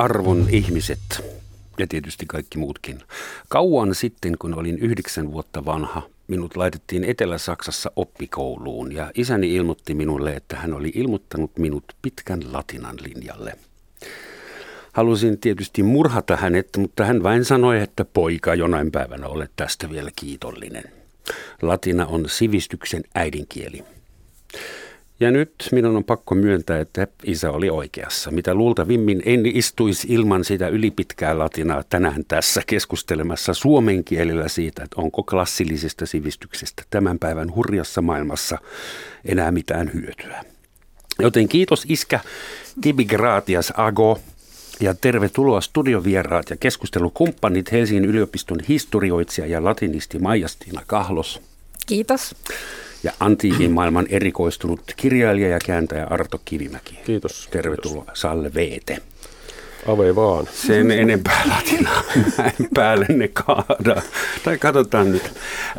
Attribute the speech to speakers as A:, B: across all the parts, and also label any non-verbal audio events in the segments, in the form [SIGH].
A: arvon ihmiset ja tietysti kaikki muutkin. Kauan sitten, kun olin yhdeksän vuotta vanha, minut laitettiin Etelä-Saksassa oppikouluun ja isäni ilmoitti minulle, että hän oli ilmoittanut minut pitkän latinan linjalle. Halusin tietysti murhata hänet, mutta hän vain sanoi, että poika jonain päivänä olet tästä vielä kiitollinen. Latina on sivistyksen äidinkieli. Ja nyt minun on pakko myöntää, että isä oli oikeassa. Mitä luultavimmin en istuisi ilman sitä ylipitkää latinaa tänään tässä keskustelemassa suomen kielellä siitä, että onko klassillisesta sivistyksestä tämän päivän hurjassa maailmassa enää mitään hyötyä. Joten kiitos iskä Tibigratias Ago ja tervetuloa studiovieraat ja keskustelukumppanit Helsingin yliopiston historioitsija ja latinisti Maijastina Kahlos.
B: Kiitos
A: ja antiikin maailman erikoistunut kirjailija ja kääntäjä Arto Kivimäki.
C: Kiitos.
A: Tervetuloa Kiitos. Salle Veete.
C: Ave vaan.
A: Sen enempää latinaa [LAUGHS] päälle ne kaada. Tai katsotaan nyt.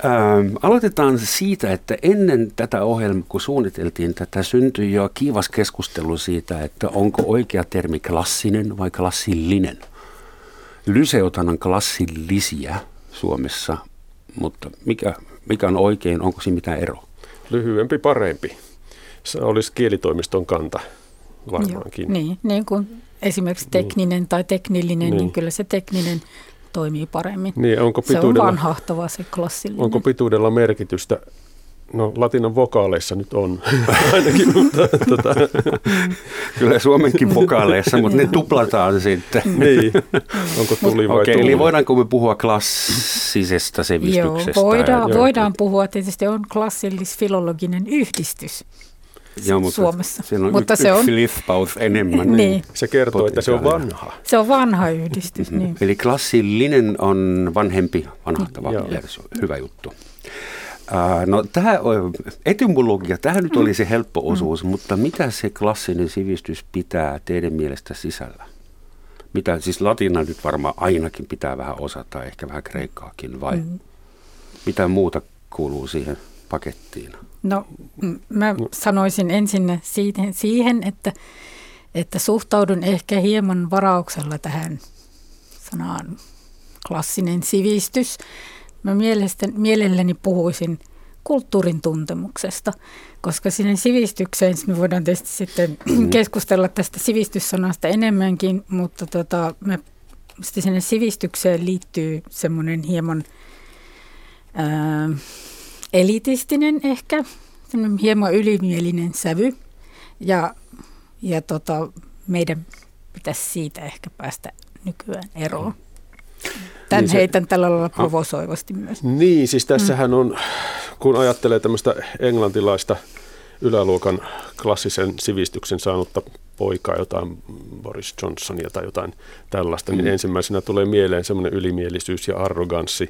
A: Ähm, aloitetaan siitä, että ennen tätä ohjelmaa, kun suunniteltiin tätä, syntyi jo kiivas keskustelu siitä, että onko oikea termi klassinen vai klassillinen. Lyseotan on klassillisia Suomessa, mutta mikä, mikä on oikein, onko siinä mitään eroa?
C: Lyhyempi parempi. Se olisi kielitoimiston kanta varmaankin.
B: Joo, niin, niin kuin esimerkiksi niin. tekninen niin. tai teknillinen, niin. niin kyllä se tekninen toimii paremmin.
C: Niin, onko
B: se on vanhahtava se klassillinen.
C: Onko pituudella merkitystä No latinan vokaaleissa nyt on [LAUGHS] ainakin, mutta tota. [LAUGHS]
A: Kyllä suomenkin vokaaleissa, mutta ne tuplataan sitten. [LAUGHS]
C: niin, onko tuli vai
A: Okei, eli voidaanko me puhua klassisesta sivistyksestä?
B: Joo, voidaan, Joo. voidaan puhua. Tietysti on klassillis-filologinen yhdistys. Joo, mutta Suomessa.
A: Siinä on mutta y- se on enemmän.
C: niin. Se kertoo, että se on vanha.
B: Se on vanha yhdistys, mm-hmm. niin.
A: Eli klassillinen on vanhempi, vanhahtava. Hyvä juttu. No tämä etymologia, tähän nyt oli se helppo mm. osuus, mm. mutta mitä se klassinen sivistys pitää teidän mielestä sisällä? Mitä, siis latina nyt varmaan ainakin pitää vähän osata, ehkä vähän kreikkaakin, vai mm. mitä muuta kuuluu siihen pakettiin?
B: No mä sanoisin ensin siihen, siihen että, että suhtaudun ehkä hieman varauksella tähän sanaan klassinen sivistys. Mä mielelläni puhuisin kulttuurin tuntemuksesta, koska sinne sivistykseen, me voidaan tietysti sitten mm. keskustella tästä sivistyssanasta enemmänkin, mutta tota, me, sinne sivistykseen liittyy semmoinen hieman ää, elitistinen ehkä, hieman ylimielinen sävy ja, ja tota, meidän pitäisi siitä ehkä päästä nykyään eroon. Tämän niin se, heitän tällä lailla provosoivasti myös.
C: Niin, siis tässähän on, kun ajattelee tämmöistä englantilaista yläluokan klassisen sivistyksen saanutta poikaa, jotain Boris Johnsonia tai jotain tällaista, niin mm. niin ensimmäisenä tulee mieleen semmoinen ylimielisyys ja arroganssi.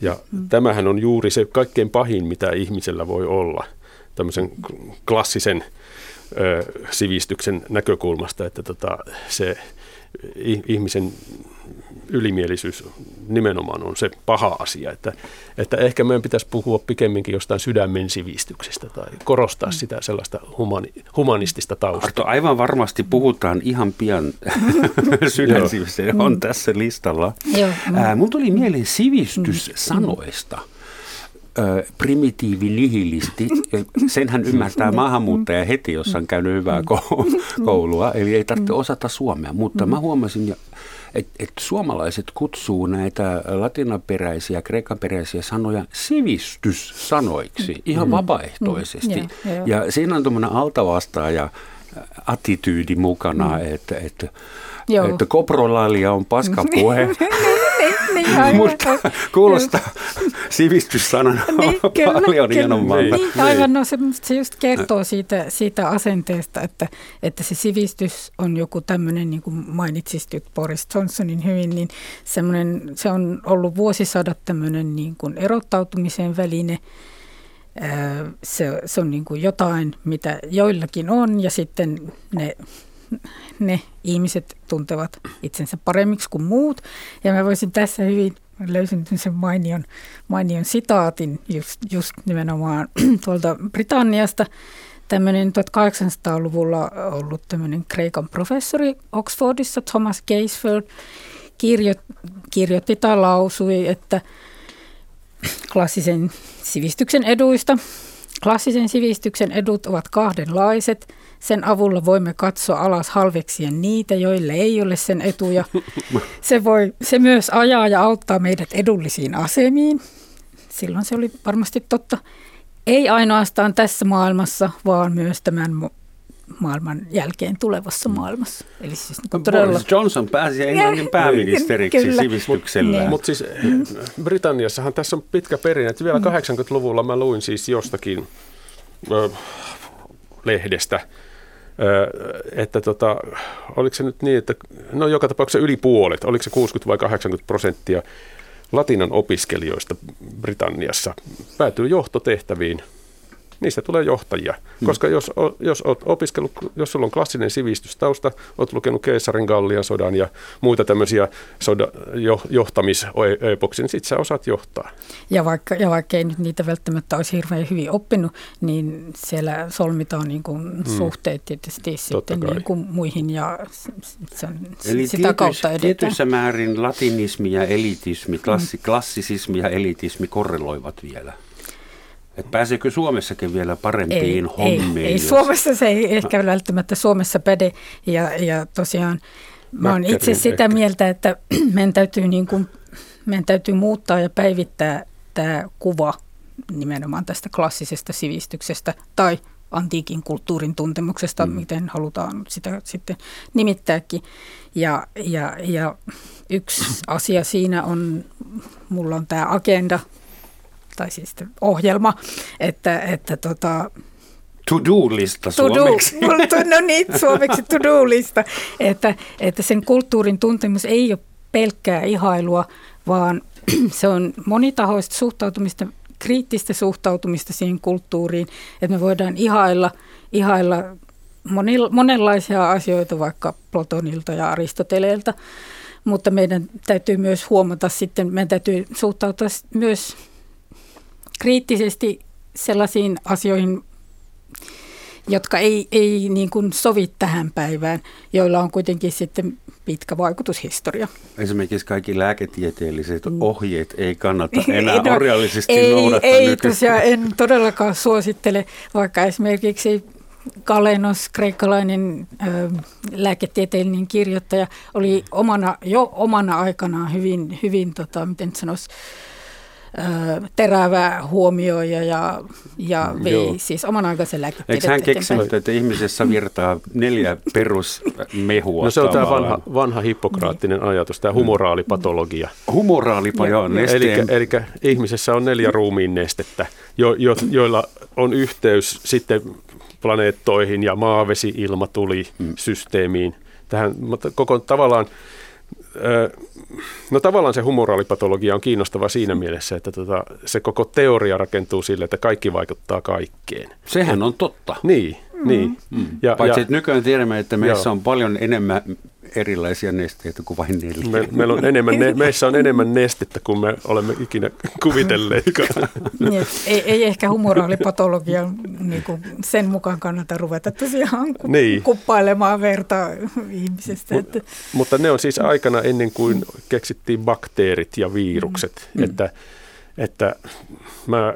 C: Ja mm. tämähän on juuri se kaikkein pahin, mitä ihmisellä voi olla, tämmöisen klassisen ö, sivistyksen näkökulmasta, että tota, se ihmisen ylimielisyys nimenomaan on se paha asia, että, että ehkä meidän pitäisi puhua pikemminkin jostain sydämen sivistyksestä tai korostaa sitä sellaista humani, humanistista taustaa. Arto,
A: aivan varmasti puhutaan ihan pian [LAUGHS] sydänsivistys, on mm. tässä listalla. Joo. Ää, mun tuli mieleen sivistyssanoista. Primitiivi nihilisti, senhän ymmärtää maahanmuuttaja heti, jos on käynyt hyvää koulua, eli ei tarvitse osata suomea. Mutta mä huomasin, että et suomalaiset kutsuu näitä latinaperäisiä, kreikanperäisiä sanoja sivistyssanoiksi ihan mm. vapaaehtoisesti. Mm. Ja siinä on tuommoinen altavastaaja attityydi mukana, mm. että, että, että koprolalia on paska [LAUGHS] [LAUGHS] niin. [LAUGHS] Mutta kuulostaa sivistyssanan niin, kyllä, [LAUGHS] paljon kyllä, hienommalta.
B: Niin, aivan, no se, se just kertoo siitä, siitä asenteesta, että, että se sivistys on joku tämmöinen, niin kuin mainitsisit Boris Johnsonin hyvin, niin se on ollut vuosisadat tämmöinen niin kuin erottautumisen väline, se, se on niin kuin jotain, mitä joillakin on, ja sitten ne ne ihmiset tuntevat itsensä paremmiksi kuin muut. Ja mä voisin tässä hyvin, löysin sen mainion, mainion sitaatin just, just nimenomaan [CLEARS THROAT] tuolta Britanniasta. tämmöinen 1800-luvulla ollut tämmöinen Kreikan professori Oxfordissa, Thomas Gaisfeld, kirjo, kirjoitti tai lausui, että [CLEARS THROAT] klassisen sivistyksen eduista. Klassisen sivistyksen edut ovat kahdenlaiset – sen avulla voimme katsoa alas halveksien niitä, joille ei ole sen etuja. [LAUGHS] Se, voi, se myös ajaa ja auttaa meidät edullisiin asemiin. Silloin se oli varmasti totta. Ei ainoastaan tässä maailmassa, vaan myös tämän maailman jälkeen tulevassa mm. maailmassa.
A: Eli siis niin todella... Boris Johnson pääsi Englannin pääministeriksi Kyllä. sivistyksellä.
C: Mutta mut siis mm. Britanniassahan tässä on pitkä perinne. Vielä mm. 80-luvulla mä luin siis jostakin ö, lehdestä, että tota, oliko se nyt niin, että no joka tapauksessa yli puolet, oliko se 60 vai 80 prosenttia latinan opiskelijoista Britanniassa päätyy johtotehtäviin niistä tulee johtajia. Mm. Koska jos, jos olet opiskellut, jos sulla on klassinen sivistystausta, olet lukenut keisarin Gallian sodan ja muita tämmöisiä soda, jo, johtamiseepoksia, niin sitten sä osaat johtaa.
B: Ja vaikka, ja vaikka ei nyt niitä välttämättä olisi hirveän hyvin oppinut, niin siellä solmitaan niin kuin mm. suhteet tietysti sitten niin kuin muihin ja se on Eli sitä tietyis, kautta edetään.
A: tietyssä määrin latinismi ja elitismi, klassi, mm. klassisismi ja elitismi korreloivat vielä. Et pääseekö Suomessakin vielä parempiin ei, hommiin?
B: Ei, ei jos... Suomessa se ei ehkä no. välttämättä Suomessa päde. Ja, ja tosiaan mä olen itse sitä ehkä. mieltä, että [CLEARS THROAT] meidän täytyy, niin kuin, meidän täytyy muuttaa ja päivittää tämä kuva nimenomaan tästä klassisesta sivistyksestä tai antiikin kulttuurin tuntemuksesta, mm. miten halutaan sitä sitten nimittääkin. Ja, ja, ja yksi asia siinä on, mulla on tämä agenda tai siis ohjelma, että, että tota,
A: To-do-lista suomeksi.
B: To do, no niin, suomeksi to-do-lista. Että, että sen kulttuurin tuntemus ei ole pelkkää ihailua, vaan [CLEARS THROAT] se on monitahoista suhtautumista, kriittistä suhtautumista siihen kulttuuriin, että me voidaan ihailla, ihailla monenlaisia asioita vaikka Platonilta ja Aristoteleelta, mutta meidän täytyy myös huomata sitten, meidän täytyy suhtautua myös kriittisesti sellaisiin asioihin, jotka ei, ei niin kuin sovi tähän päivään, joilla on kuitenkin sitten pitkä vaikutushistoria.
A: Esimerkiksi kaikki lääketieteelliset mm. ohjeet ei kannata [LAUGHS] enää no, orjallisesti
B: ei,
A: noudattaa.
B: Ei tosiaan, en todellakaan suosittele, vaikka esimerkiksi Kalenos, kreikkalainen ö, lääketieteellinen kirjoittaja, oli omana, jo omana aikanaan hyvin, hyvin tota, miten sanoisi, terävää huomioja ja, ja vei Joo. siis oman aikaisen lääketiedettä
A: Eikö hän keksinyt, että ihmisessä virtaa neljä perusmehua?
C: No se on tämä vanha, vanha hippokraattinen ajatus, tämä humoraalipatologia.
A: Humoraalipa, joo.
C: Eli, eli ihmisessä on neljä ruumiin nestettä, jo, jo, joilla on yhteys sitten planeettoihin ja maavesi, ilma, tuli mm. systeemiin. Tähän koko tavallaan No tavallaan se humoraalipatologia on kiinnostava siinä mielessä, että tota, se koko teoria rakentuu sille, että kaikki vaikuttaa kaikkeen.
A: Sehän on totta.
C: Niin, mm. niin.
A: Mm. Ja, Paitsi, ja, että nykyään tiedämme, että meissä joo. on paljon enemmän erilaisia nesteitä kuin vain neljä.
C: Me, meillä on enemmän, ne, meissä on enemmän nestettä kuin me olemme ikinä kuvitelleet. [LAUGHS]
B: niin, ei, ei ehkä humoraalipatologia niin kuin sen mukaan kannata ruveta tosiaan ku, niin. kuppailemaan verta ihmisestä.
C: Mut, että. Mutta ne on siis aikana ennen kuin keksittiin bakteerit ja virukset, mm. että, että mä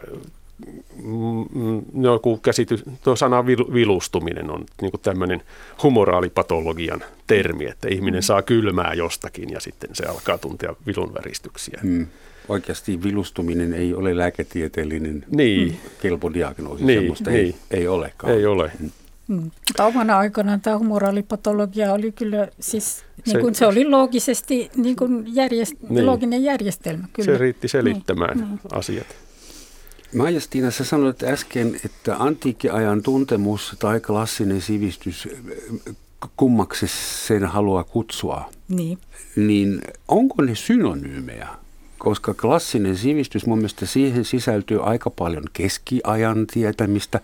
C: joku käsitys, tuo sana vilustuminen on niin tämmöinen humoraalipatologian termi, että ihminen mm. saa kylmää jostakin ja sitten se alkaa tuntea vilun väristyksiä. Hmm.
A: Oikeasti vilustuminen ei ole lääketieteellinen
C: niin.
A: kelpo diagnoosi, niin, semmoista niin. Ei, ei olekaan.
C: Ei ole. Hmm.
B: Hmm. Omana aikana tämä humoraalipatologia oli kyllä, siis niin kuin se, se oli loogisesti niin kuin järjest, niin. looginen järjestelmä. Kyllä.
C: Se riitti selittämään niin. asiat.
A: Maija-Stiina, sä sanoit äsken, että antiikkiajan tuntemus tai klassinen sivistys, kummaksi sen haluaa kutsua,
B: niin,
A: niin onko ne synonyymejä? Koska klassinen sivistys, mun mielestä siihen sisältyy aika paljon keskiajan tietämistä,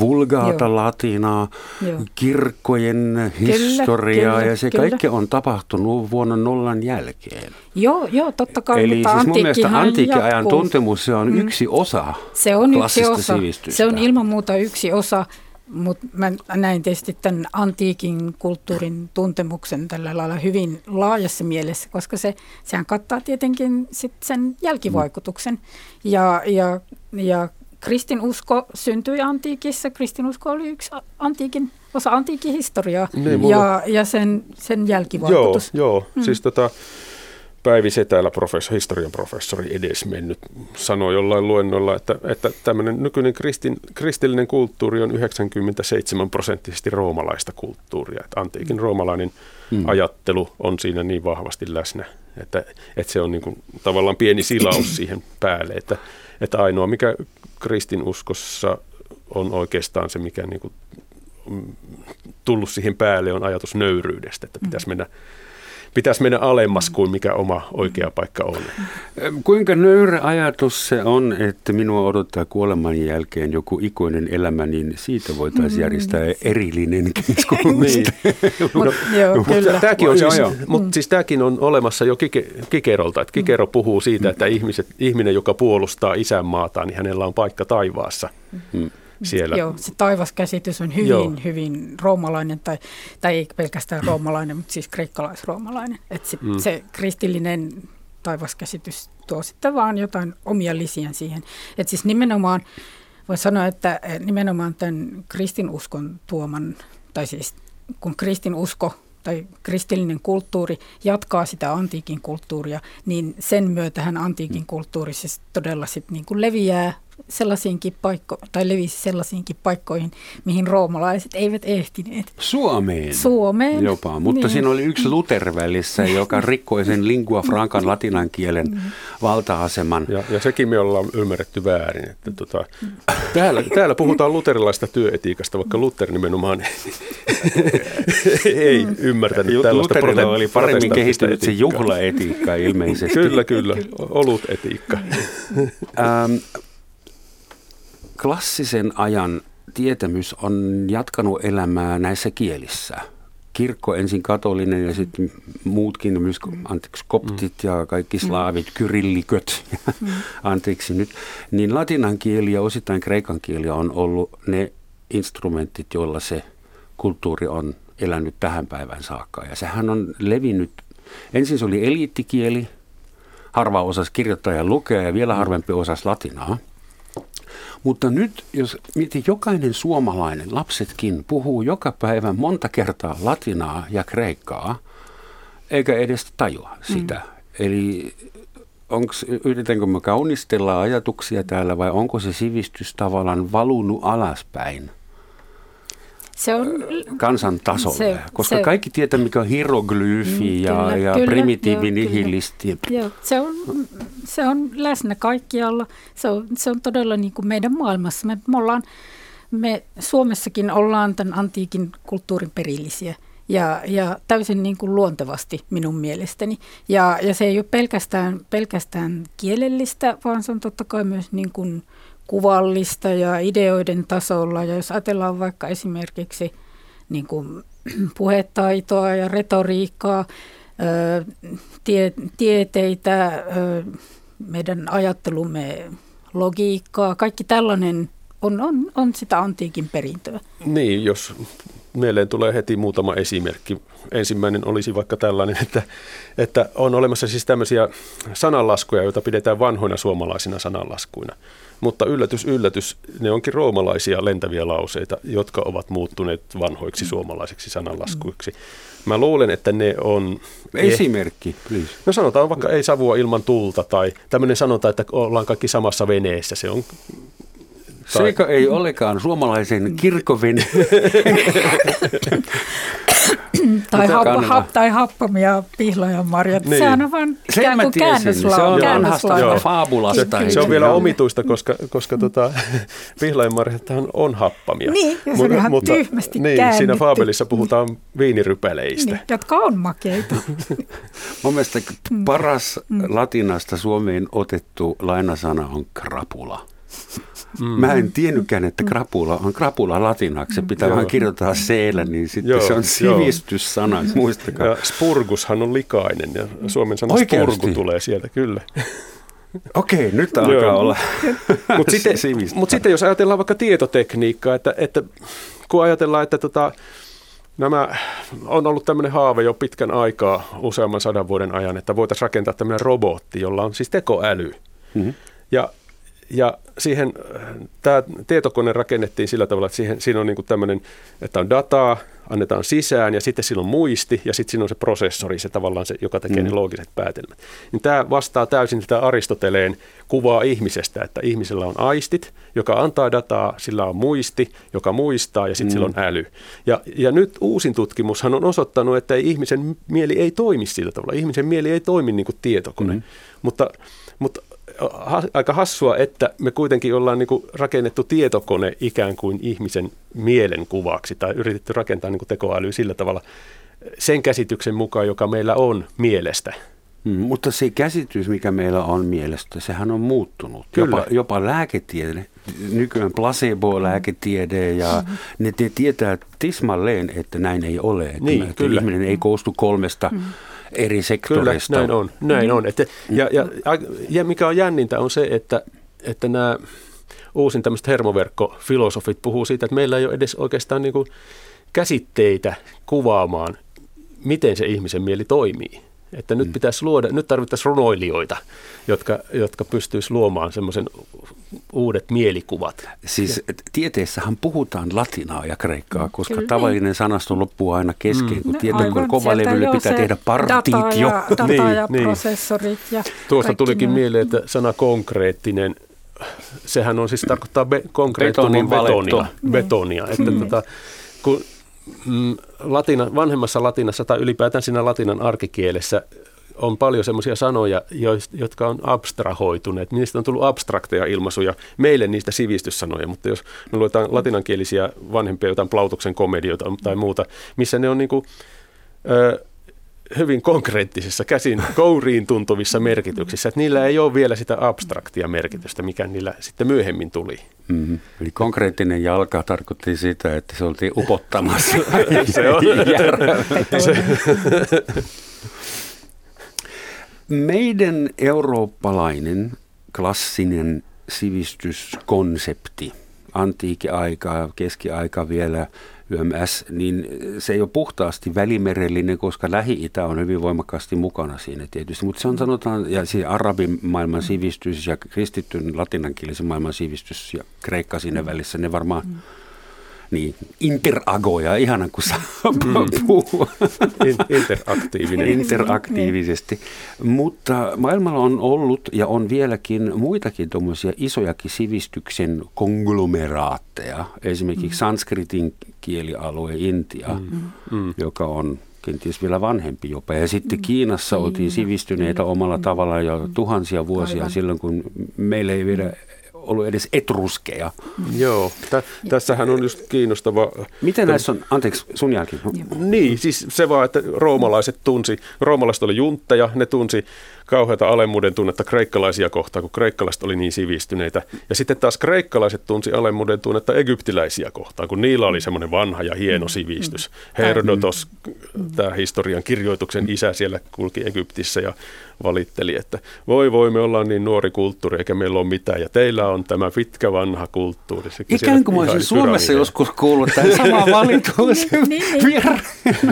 A: vulgaata Joo. latinaa, Joo. kirkkojen kyllä, historiaa kyllä, ja se kyllä. kaikki on tapahtunut vuonna nollan jälkeen.
B: Joo, joo totta kai.
A: Eli mutta siis mun mielestä antiikkiajan jatkuu. tuntemus se on mm. yksi osa
B: Se on yksi osa. Sivistystä. Se on ilman muuta yksi osa mutta mä näin tietysti tämän antiikin kulttuurin tuntemuksen tällä lailla hyvin laajassa mielessä, koska se, sehän kattaa tietenkin sit sen jälkivaikutuksen. Ja, ja, ja kristinusko syntyi antiikissa. Kristinusko oli yksi antiikin, osa antiikin historiaa niin, ja, ja sen, sen jälkivaikutus.
C: Joo, joo. Mm. siis tota, Päivi Setälä, professori, historian professori edesmennyt, sanoi jollain luennolla, että, että tämmöinen nykyinen kristin, kristillinen kulttuuri on 97 prosenttisesti roomalaista kulttuuria. Että antiikin roomalainen mm. ajattelu on siinä niin vahvasti läsnä, että, että se on niin kuin tavallaan pieni silaus [CLEARS THROAT] siihen päälle. Että, että ainoa, mikä kristinuskossa on oikeastaan se, mikä niin kuin tullut siihen päälle, on ajatus nöyryydestä, että pitäisi mennä pitäisi mennä alemmas kuin mikä oma oikea paikka on.
A: Kuinka nöyrä ajatus se on, että minua odottaa kuoleman jälkeen joku ikuinen elämä, niin siitä voitaisiin mm. järjestää erillinen keskustelu. niin. [LAUGHS]
C: joo, mutta tämäkin on siis, mutta siis tämäkin on olemassa jo kike, Kikerolta, että Kikero puhuu siitä, että ihmiset, ihminen, joka puolustaa isänmaata, niin hänellä on paikka taivaassa. Mm siellä.
B: Joo, se taivaskäsitys on hyvin, Joo. hyvin roomalainen, tai, tai ei pelkästään [CLEARS THROAT] roomalainen, mutta siis kreikkalaisroomalainen. Että se, mm. se kristillinen taivaskäsitys tuo sitten vaan jotain omia lisiä siihen. Että siis nimenomaan, voi sanoa, että nimenomaan tämän kristinuskon tuoman, tai siis kun kristinusko tai kristillinen kulttuuri jatkaa sitä antiikin kulttuuria, niin sen myötähän antiikin kulttuuri siis todella sit niin kuin leviää sellaisiinkin paikko, tai levisi sellaisiinkin paikkoihin, mihin roomalaiset eivät ehtineet.
A: Suomeen?
B: Suomeen.
A: Jopa, mutta niin. siinä oli yksi Luther välissä, joka rikkoi sen lingua francan latinan kielen mm. valta-aseman.
C: Ja, ja sekin me ollaan ymmärretty väärin. Että tota, täällä, täällä puhutaan luterilaista työetiikasta, vaikka Luther nimenomaan ei [LAUGHS] mm. ymmärtänyt tällaista
A: Lutherilla oli paremmin kehittynyt se juhlaetiikka ilmeisesti.
C: Kyllä, kyllä. Olut etiikka.
A: ähm, klassisen ajan tietämys on jatkanut elämää näissä kielissä. Kirkko ensin katolinen ja sitten muutkin, myös anteeksi, koptit ja kaikki mm. slaavit, kyrilliköt, [LAUGHS] mm. anteeksi nyt. Niin latinan kieli ja osittain kreikan kieli on ollut ne instrumentit, joilla se kulttuuri on elänyt tähän päivään saakka. Ja sehän on levinnyt, ensin se oli eliittikieli, harva osas kirjoittaa ja lukea ja vielä harvempi osas latinaa – mutta nyt, jos mietin, jokainen suomalainen, lapsetkin, puhuu joka päivä monta kertaa latinaa ja kreikkaa, eikä edes tajua sitä. Mm. Eli onks, yritänkö mä kaunistella ajatuksia täällä vai onko se sivistys tavallaan valunut alaspäin? Se on, kansan tasolle, se, koska se, kaikki tietää, mikä on hieroglyyfi mm, ja, kyllä, ja primitiivinihilisti.
B: Se, on, se on läsnä kaikkialla. Se on, se on todella niin kuin meidän maailmassa. Me, me, ollaan, me Suomessakin ollaan tämän antiikin kulttuurin perillisiä ja, ja täysin niin kuin luontevasti minun mielestäni. Ja, ja se ei ole pelkästään, pelkästään kielellistä, vaan se on totta kai myös niin kuin kuvallista ja ideoiden tasolla. Ja jos ajatellaan vaikka esimerkiksi niin kuin [CLEARS THROAT] puhetaitoa ja retoriikkaa, tie, tieteitä, meidän ajattelumme logiikkaa, kaikki tällainen on, on, on sitä antiikin perintöä.
C: Niin, jos mieleen tulee heti muutama esimerkki. Ensimmäinen olisi vaikka tällainen, että, että on olemassa siis tämmöisiä sananlaskuja, joita pidetään vanhoina suomalaisina sananlaskuina. Mutta yllätys, yllätys, ne onkin roomalaisia lentäviä lauseita, jotka ovat muuttuneet vanhoiksi suomalaisiksi sananlaskuiksi. Mä luulen, että ne on...
A: Esimerkki, please.
C: No sanotaan vaikka ei savua ilman tulta tai tämmöinen sanota, että ollaan kaikki samassa veneessä. Se on
A: Seikö ei olekaan suomalaisen kirkkovin?
B: tai, happa, hap, tai happamia pihlajan marjat. Niin. Sehän on vain ikään kuin
A: käännöslaulu. Se on vanhasta fabulasta.
C: Se, se on vielä omituista, koska, koska tota, [LAUGHS] pihlajan marjathan on happamia.
B: Niin, ja se on ihan mutta, tyhmästi
C: niin,
B: käännetty.
C: Siinä faabelissa puhutaan viinirypäleistä. Niin,
B: jotka on makeita. [LAUGHS]
A: Mun mielestä paras mm. latinasta Suomeen otettu lainasana on krapula. Mm. Mä en tiennytkään, että krapula on krapula latinaksi. Se pitää vaan kirjoittaa seellä, niin sitten joo, se on sivistyssana. Joo. Muistakaa.
C: Ja spurgushan on likainen ja suomen sana Oikeasti? spurgu tulee sieltä, kyllä.
A: Okei, nyt alkaa
C: Joo.
A: olla [LAUGHS]
C: Mutta sitten, mut sitten jos ajatellaan vaikka tietotekniikkaa, että, että kun ajatellaan, että tota, nämä on ollut tämmöinen haave jo pitkän aikaa, useamman sadan vuoden ajan, että voitaisiin rakentaa tämmöinen robotti, jolla on siis tekoäly.
A: Mhm.
C: Ja, ja siihen tämä tietokone rakennettiin sillä tavalla, että siihen, siinä on niin tämmöinen, että on dataa, annetaan sisään ja sitten siinä on muisti ja sitten siinä on se prosessori, se tavallaan se, joka tekee mm. ne loogiset päätelmät. Niin tämä vastaa täysin sitä Aristoteleen kuvaa ihmisestä, että ihmisellä on aistit, joka antaa dataa, sillä on muisti, joka muistaa ja sitten mm. sillä on äly. Ja, ja nyt uusin tutkimushan on osoittanut, että ei ihmisen mieli ei toimi sillä tavalla. Ihmisen mieli ei toimi niin kuin tietokone. Mm. Mutta, mutta aika hassua, että me kuitenkin ollaan niin kuin rakennettu tietokone ikään kuin ihmisen mielen kuvaksi tai yritetty rakentaa niin kuin tekoäly sillä tavalla sen käsityksen mukaan, joka meillä on mielestä.
A: Mm, mutta se käsitys, mikä meillä on mielestä, sehän on muuttunut.
C: Kyllä.
A: Jopa, jopa lääketiede, nykyään placebo-lääketiede ja ne, ne tietää tismalleen, että näin ei ole. Että,
C: Niin,
A: että
C: kyllä.
A: ihminen ei koostu kolmesta eri
C: Kyllä,
A: sektorista.
C: näin on. Näin on. Että, ja, ja, ja mikä on jännintä on se, että, että nämä uusin tämmöiset hermoverkkofilosofit puhuu siitä, että meillä ei ole edes oikeastaan niin kuin käsitteitä kuvaamaan, miten se ihmisen mieli toimii. Että nyt pitäisi luoda, nyt tarvittaisiin runoilijoita, jotka, jotka pystyisivät luomaan semmoisen uudet mielikuvat.
A: Siis et tieteessähän puhutaan latinaa ja kreikkaa, koska
B: Kyllä.
A: tavallinen sanasto loppuu aina kesken, kun
B: No
A: tietokoneen
B: aivan,
A: kovalevylle pitää tehdä
B: Data
A: partitio.
B: ja, data
C: Niin,
B: ja
C: niin.
B: prosessorit ja
C: Tuosta
B: kaikki
C: tulikin
B: nämä.
C: mieleen, että sana konkreettinen, sehän on siis tarkoittaa be, konkreettoa
A: Betonin valetto.
C: betonia. betonia että tota, kun mm, latina, vanhemmassa latinassa tai ylipäätään siinä latinan arkikielessä on paljon semmoisia sanoja, jotka on abstrahoituneet. Niistä on tullut abstrakteja ilmaisuja, meille niistä sivistyssanoja, mutta jos me luetaan latinankielisiä vanhempia jotain Plautuksen komedioita tai muuta, missä ne on niin kuin, ö, hyvin konkreettisissa, käsin kouriin tuntuvissa merkityksissä, että niillä ei ole vielä sitä abstraktia merkitystä, mikä niillä sitten myöhemmin tuli.
A: Mm-hmm. Eli konkreettinen jalka tarkoitti sitä, että se oltiin upottamassa. [LAUGHS]
C: Se on. [LAUGHS]
A: järveen. [LAUGHS] Meidän eurooppalainen klassinen sivistyskonsepti, antiikki-aika, keskiaika vielä, YMS, niin se ei ole puhtaasti välimerellinen, koska Lähi-Itä on hyvin voimakkaasti mukana siinä tietysti. Mutta se on sanotaan, ja siis arabimaailman sivistys ja kristityn latinankielisen maailman sivistys ja kreikka siinä välissä, ne varmaan niin, interagoja, ihana kun saa puhua
C: In- interaktiivinen.
A: interaktiivisesti. Mutta maailmalla on ollut ja on vieläkin muitakin tuommoisia isojakin sivistyksen konglomeraatteja. Esimerkiksi sanskritin kielialue Intia,
C: Mm.
A: joka on kenties vielä vanhempi jopa. Ja sitten Kiinassa oltiin sivistyneitä omalla tavallaan jo tuhansia vuosia
B: Aivan.
A: silloin, kun meillä ei vielä ollut edes etruskeja.
C: Joo, tä, tässähän on just kiinnostava.
A: Miten näissä on, anteeksi sun jälkeen,
C: Niin, siis se vaan, että roomalaiset tunsi, roomalaiset oli juntteja, ne tunsi kauheata alemmuuden tunnetta kreikkalaisia kohtaan, kun kreikkalaiset oli niin sivistyneitä. Ja sitten taas kreikkalaiset tunsi alemmuuden tunnetta egyptiläisiä kohtaan, kun niillä oli semmoinen vanha ja hieno sivistys. Herodotos, tämä historian kirjoituksen isä siellä kulki Egyptissä ja valitteli, että voi voi, me ollaan niin nuori kulttuuri eikä meillä ole mitään ja teillä on tämä pitkä vanha kulttuuri. Siellä
A: Ikään kuin mä olisin Suomessa
C: pyramideja.
A: joskus kuullut tämän saman [LAUGHS] valituksen
B: Niin, niin.
A: vieraan.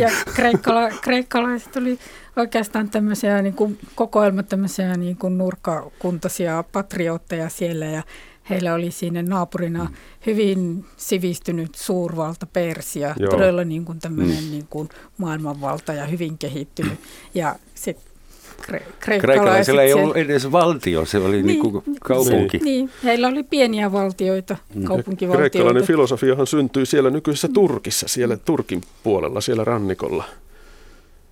B: Ja kreikkala, kreikkalaiset oli oikeastaan tämmöisiä niin kuin kokoelma tämmöisiä niin kuin nurkkakuntaisia patriootteja siellä ja heillä oli siinä naapurina
A: Mm.
B: hyvin sivistynyt suurvalta Persia,
C: Joo.
B: todella niin kuin tämmöinen niin kuin maailmanvalta ja hyvin kehittynyt. Ja sitten kre,
A: Kreikkalaisilla ei ollut edes valtio, se oli niin, niin kuin kaupunki.
B: Niin, heillä oli pieniä valtioita, kaupunkivaltioita.
C: Kreikkalainen filosofiahan syntyi siellä nykyisessä Turkissa, siellä Turkin puolella, siellä rannikolla.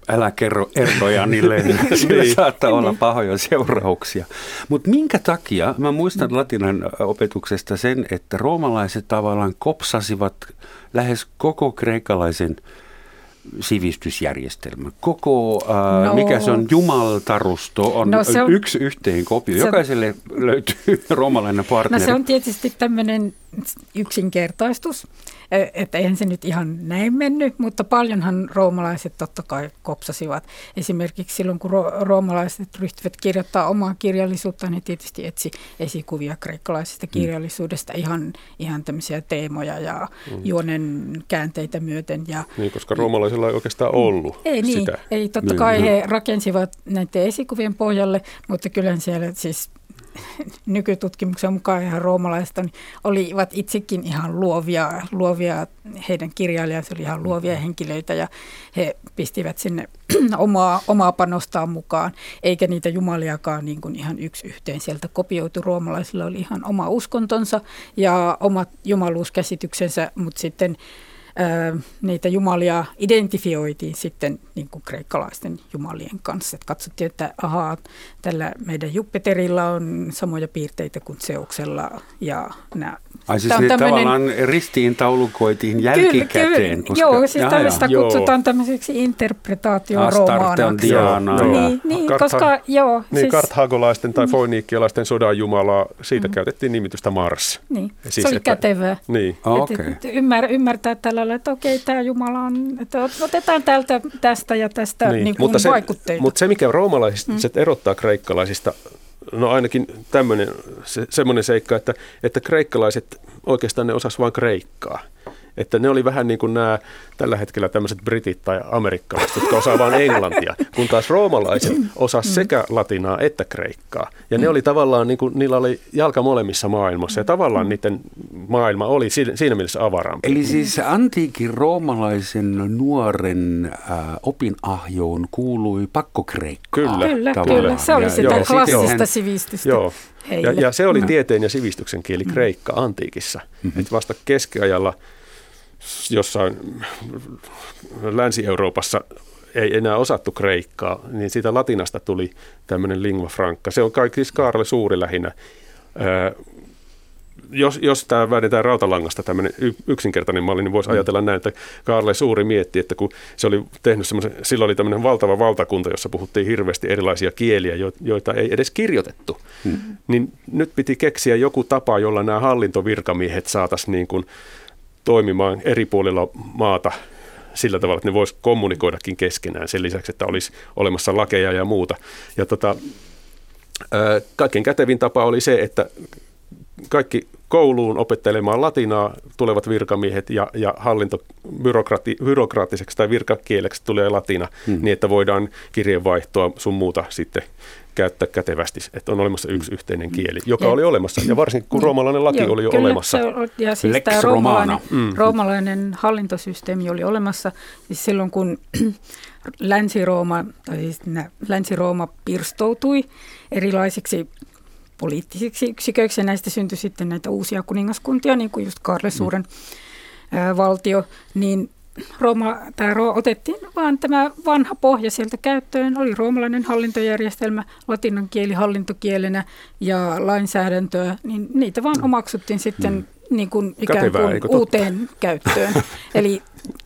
A: Älä kerro Erdoganille, [LAUGHS] sillä
C: Niin.
A: saattaa olla pahoja seurauksia. Mutta minkä takia, mä muistan latinan opetuksesta sen, että roomalaiset tavallaan kopsasivat lähes koko kreikkalaisen sivistysjärjestelmä. Koko, ää, no, mikä se on, jumaltarusto on, no, se on yksi yhteen kopio. Jokaiselle löytyy roomalainen partneri.
B: No se on tietysti tämmöinen yksinkertaistus, e, että eihän se nyt ihan näin mennyt, mutta paljonhan roomalaiset totta kai kopsasivat. Esimerkiksi silloin, kun roomalaiset ryhtyivät kirjoittaa omaa kirjallisuutta, niin tietysti etsi esikuvia kreikkalaisesta mm. kirjallisuudesta, ihan, ihan tämmöisiä teemoja ja mm. juonen käänteitä myöten. Ja,
C: niin, koska roomalaisilla ei oikeastaan ollut
B: ei,
C: niin,
B: sitä. Ei, totta kai niin. he rakensivat näiden esikuvien pohjalle, mutta kyllä siellä siis [LAUGHS] nykytutkimuksen mukaan ihan roomalaiset niin olivat itsekin ihan luovia, luovia, heidän kirjailijansa oli ihan luovia henkilöitä ja he pistivät sinne [CLEARS THROAT] omaa, omaa panostaan mukaan, eikä niitä jumaliakaan niin kuin ihan yksi yhteen sieltä kopioitu. Roomalaisilla oli ihan oma uskontonsa ja omat jumaluuskäsityksensä, mutta sitten niitä jumalia identifioitiin sitten niin kuin kreikkalaisten jumalien kanssa. Et katsottiin, että ahaa, tällä meidän Jupiterilla on samoja piirteitä kuin Zeuksella ja nämä
A: Ai siis ne tämmönen... tavallaan ristiin taulukoitiin jälkikäteen? Kyllä, kyllä.
B: Koska... Joo, siis tällaista jaa, kutsutaan joo. tämmöiseksi interpretaatio-romaanaksi.
C: Joo.
B: Niin, niin Kartha- koska joo.
C: Niin, siis... karthagolaisten tai mm. foiniikkialaisten sodan jumalaa, siitä mm. käytettiin nimitystä Mars.
B: Niin, siis, se oli että... kätevää.
C: Niin.
A: Oh, okay.
B: ymmär, ymmärtää tällä lailla, että okei, tämä jumala on, että otetaan tältä, tästä ja tästä niin. Niin mutta se, vaikutteita.
C: Mutta se, mikä roomalaiset mm. erottaa kreikkalaisista, No ainakin tämmöinen, se, semmoinen seikka, että, että kreikkalaiset oikeastaan ne osas vain kreikkaa. Että ne oli vähän niin kuin nämä tällä hetkellä tämmöiset britit tai amerikkalaiset, jotka osaa vain englantia, kun taas roomalaiset osaa sekä latinaa että kreikkaa. Ja ne oli tavallaan, niin kuin, niillä oli jalka molemmissa maailmassa ja tavallaan niiden maailma oli siinä mielessä avarampi.
A: Eli siis antiikin roomalaisen nuoren äh, opinahjoon kuului pakkokreikkaa.
B: Kyllä, kyllä, kyllä. Se oli sitä joo, klassista sivistystä.
C: Joo. Ja, ja se oli tieteen ja sivistyksen kieli kreikka antiikissa. Mm-hmm. Et vasta keskiajalla – jossain Länsi-Euroopassa ei enää osattu kreikkaa, niin siitä latinasta tuli tämmöinen lingua franca. Se on kaikki Kaarle Suuri lähinnä. jos, jos tämä väidetään rautalangasta tämmöinen yksinkertainen malli, niin voisi mm. ajatella näin, että Kaarle Suuri mietti, että kun se oli tehnyt semmoisen, silloin oli tämmöinen valtava valtakunta, jossa puhuttiin hirveästi erilaisia kieliä, joita ei edes kirjoitettu, mm. niin nyt piti keksiä joku tapa, jolla nämä hallintovirkamiehet saataisiin niin kuin toimimaan eri puolilla maata sillä tavalla, että ne voisi kommunikoidakin keskenään sen lisäksi, että olisi olemassa lakeja ja muuta. Ja tota, kaikkein kätevin tapa oli se, että kaikki kouluun opettelemaan latinaa tulevat virkamiehet ja, ja hallinto byrokraattiseksi tai virkakieleksi tulee latina, hmm. niin että voidaan kirjeenvaihtoa sun muuta sitten käyttää kätevästi, että on olemassa yksi yhteinen kieli, joka ja, oli olemassa, ja varsinkin kun roomalainen laki joo, oli jo kyllä, olemassa. Se,
B: ja siis Lex tämä roomalainen, mm. roomalainen hallintosysteemi oli olemassa, siis silloin kun [CLEARS THROAT] Länsi-Rooma, tai siis Länsi-Rooma pirstoutui erilaisiksi poliittisiksi yksiköiksi, ja näistä syntyi sitten näitä uusia kuningaskuntia, niin kuin just Karle Suuren mm. valtio, niin Rooma, tämä otettiin vaan tämä vanha pohja sieltä käyttöön. Oli roomalainen hallintojärjestelmä latinan kieli hallintokielenä ja lainsäädäntöä, niin niitä vaan omaksuttiin sitten mm. niin kuin ikään kuin Kätevää, uuteen käyttöön. [LAUGHS] Eli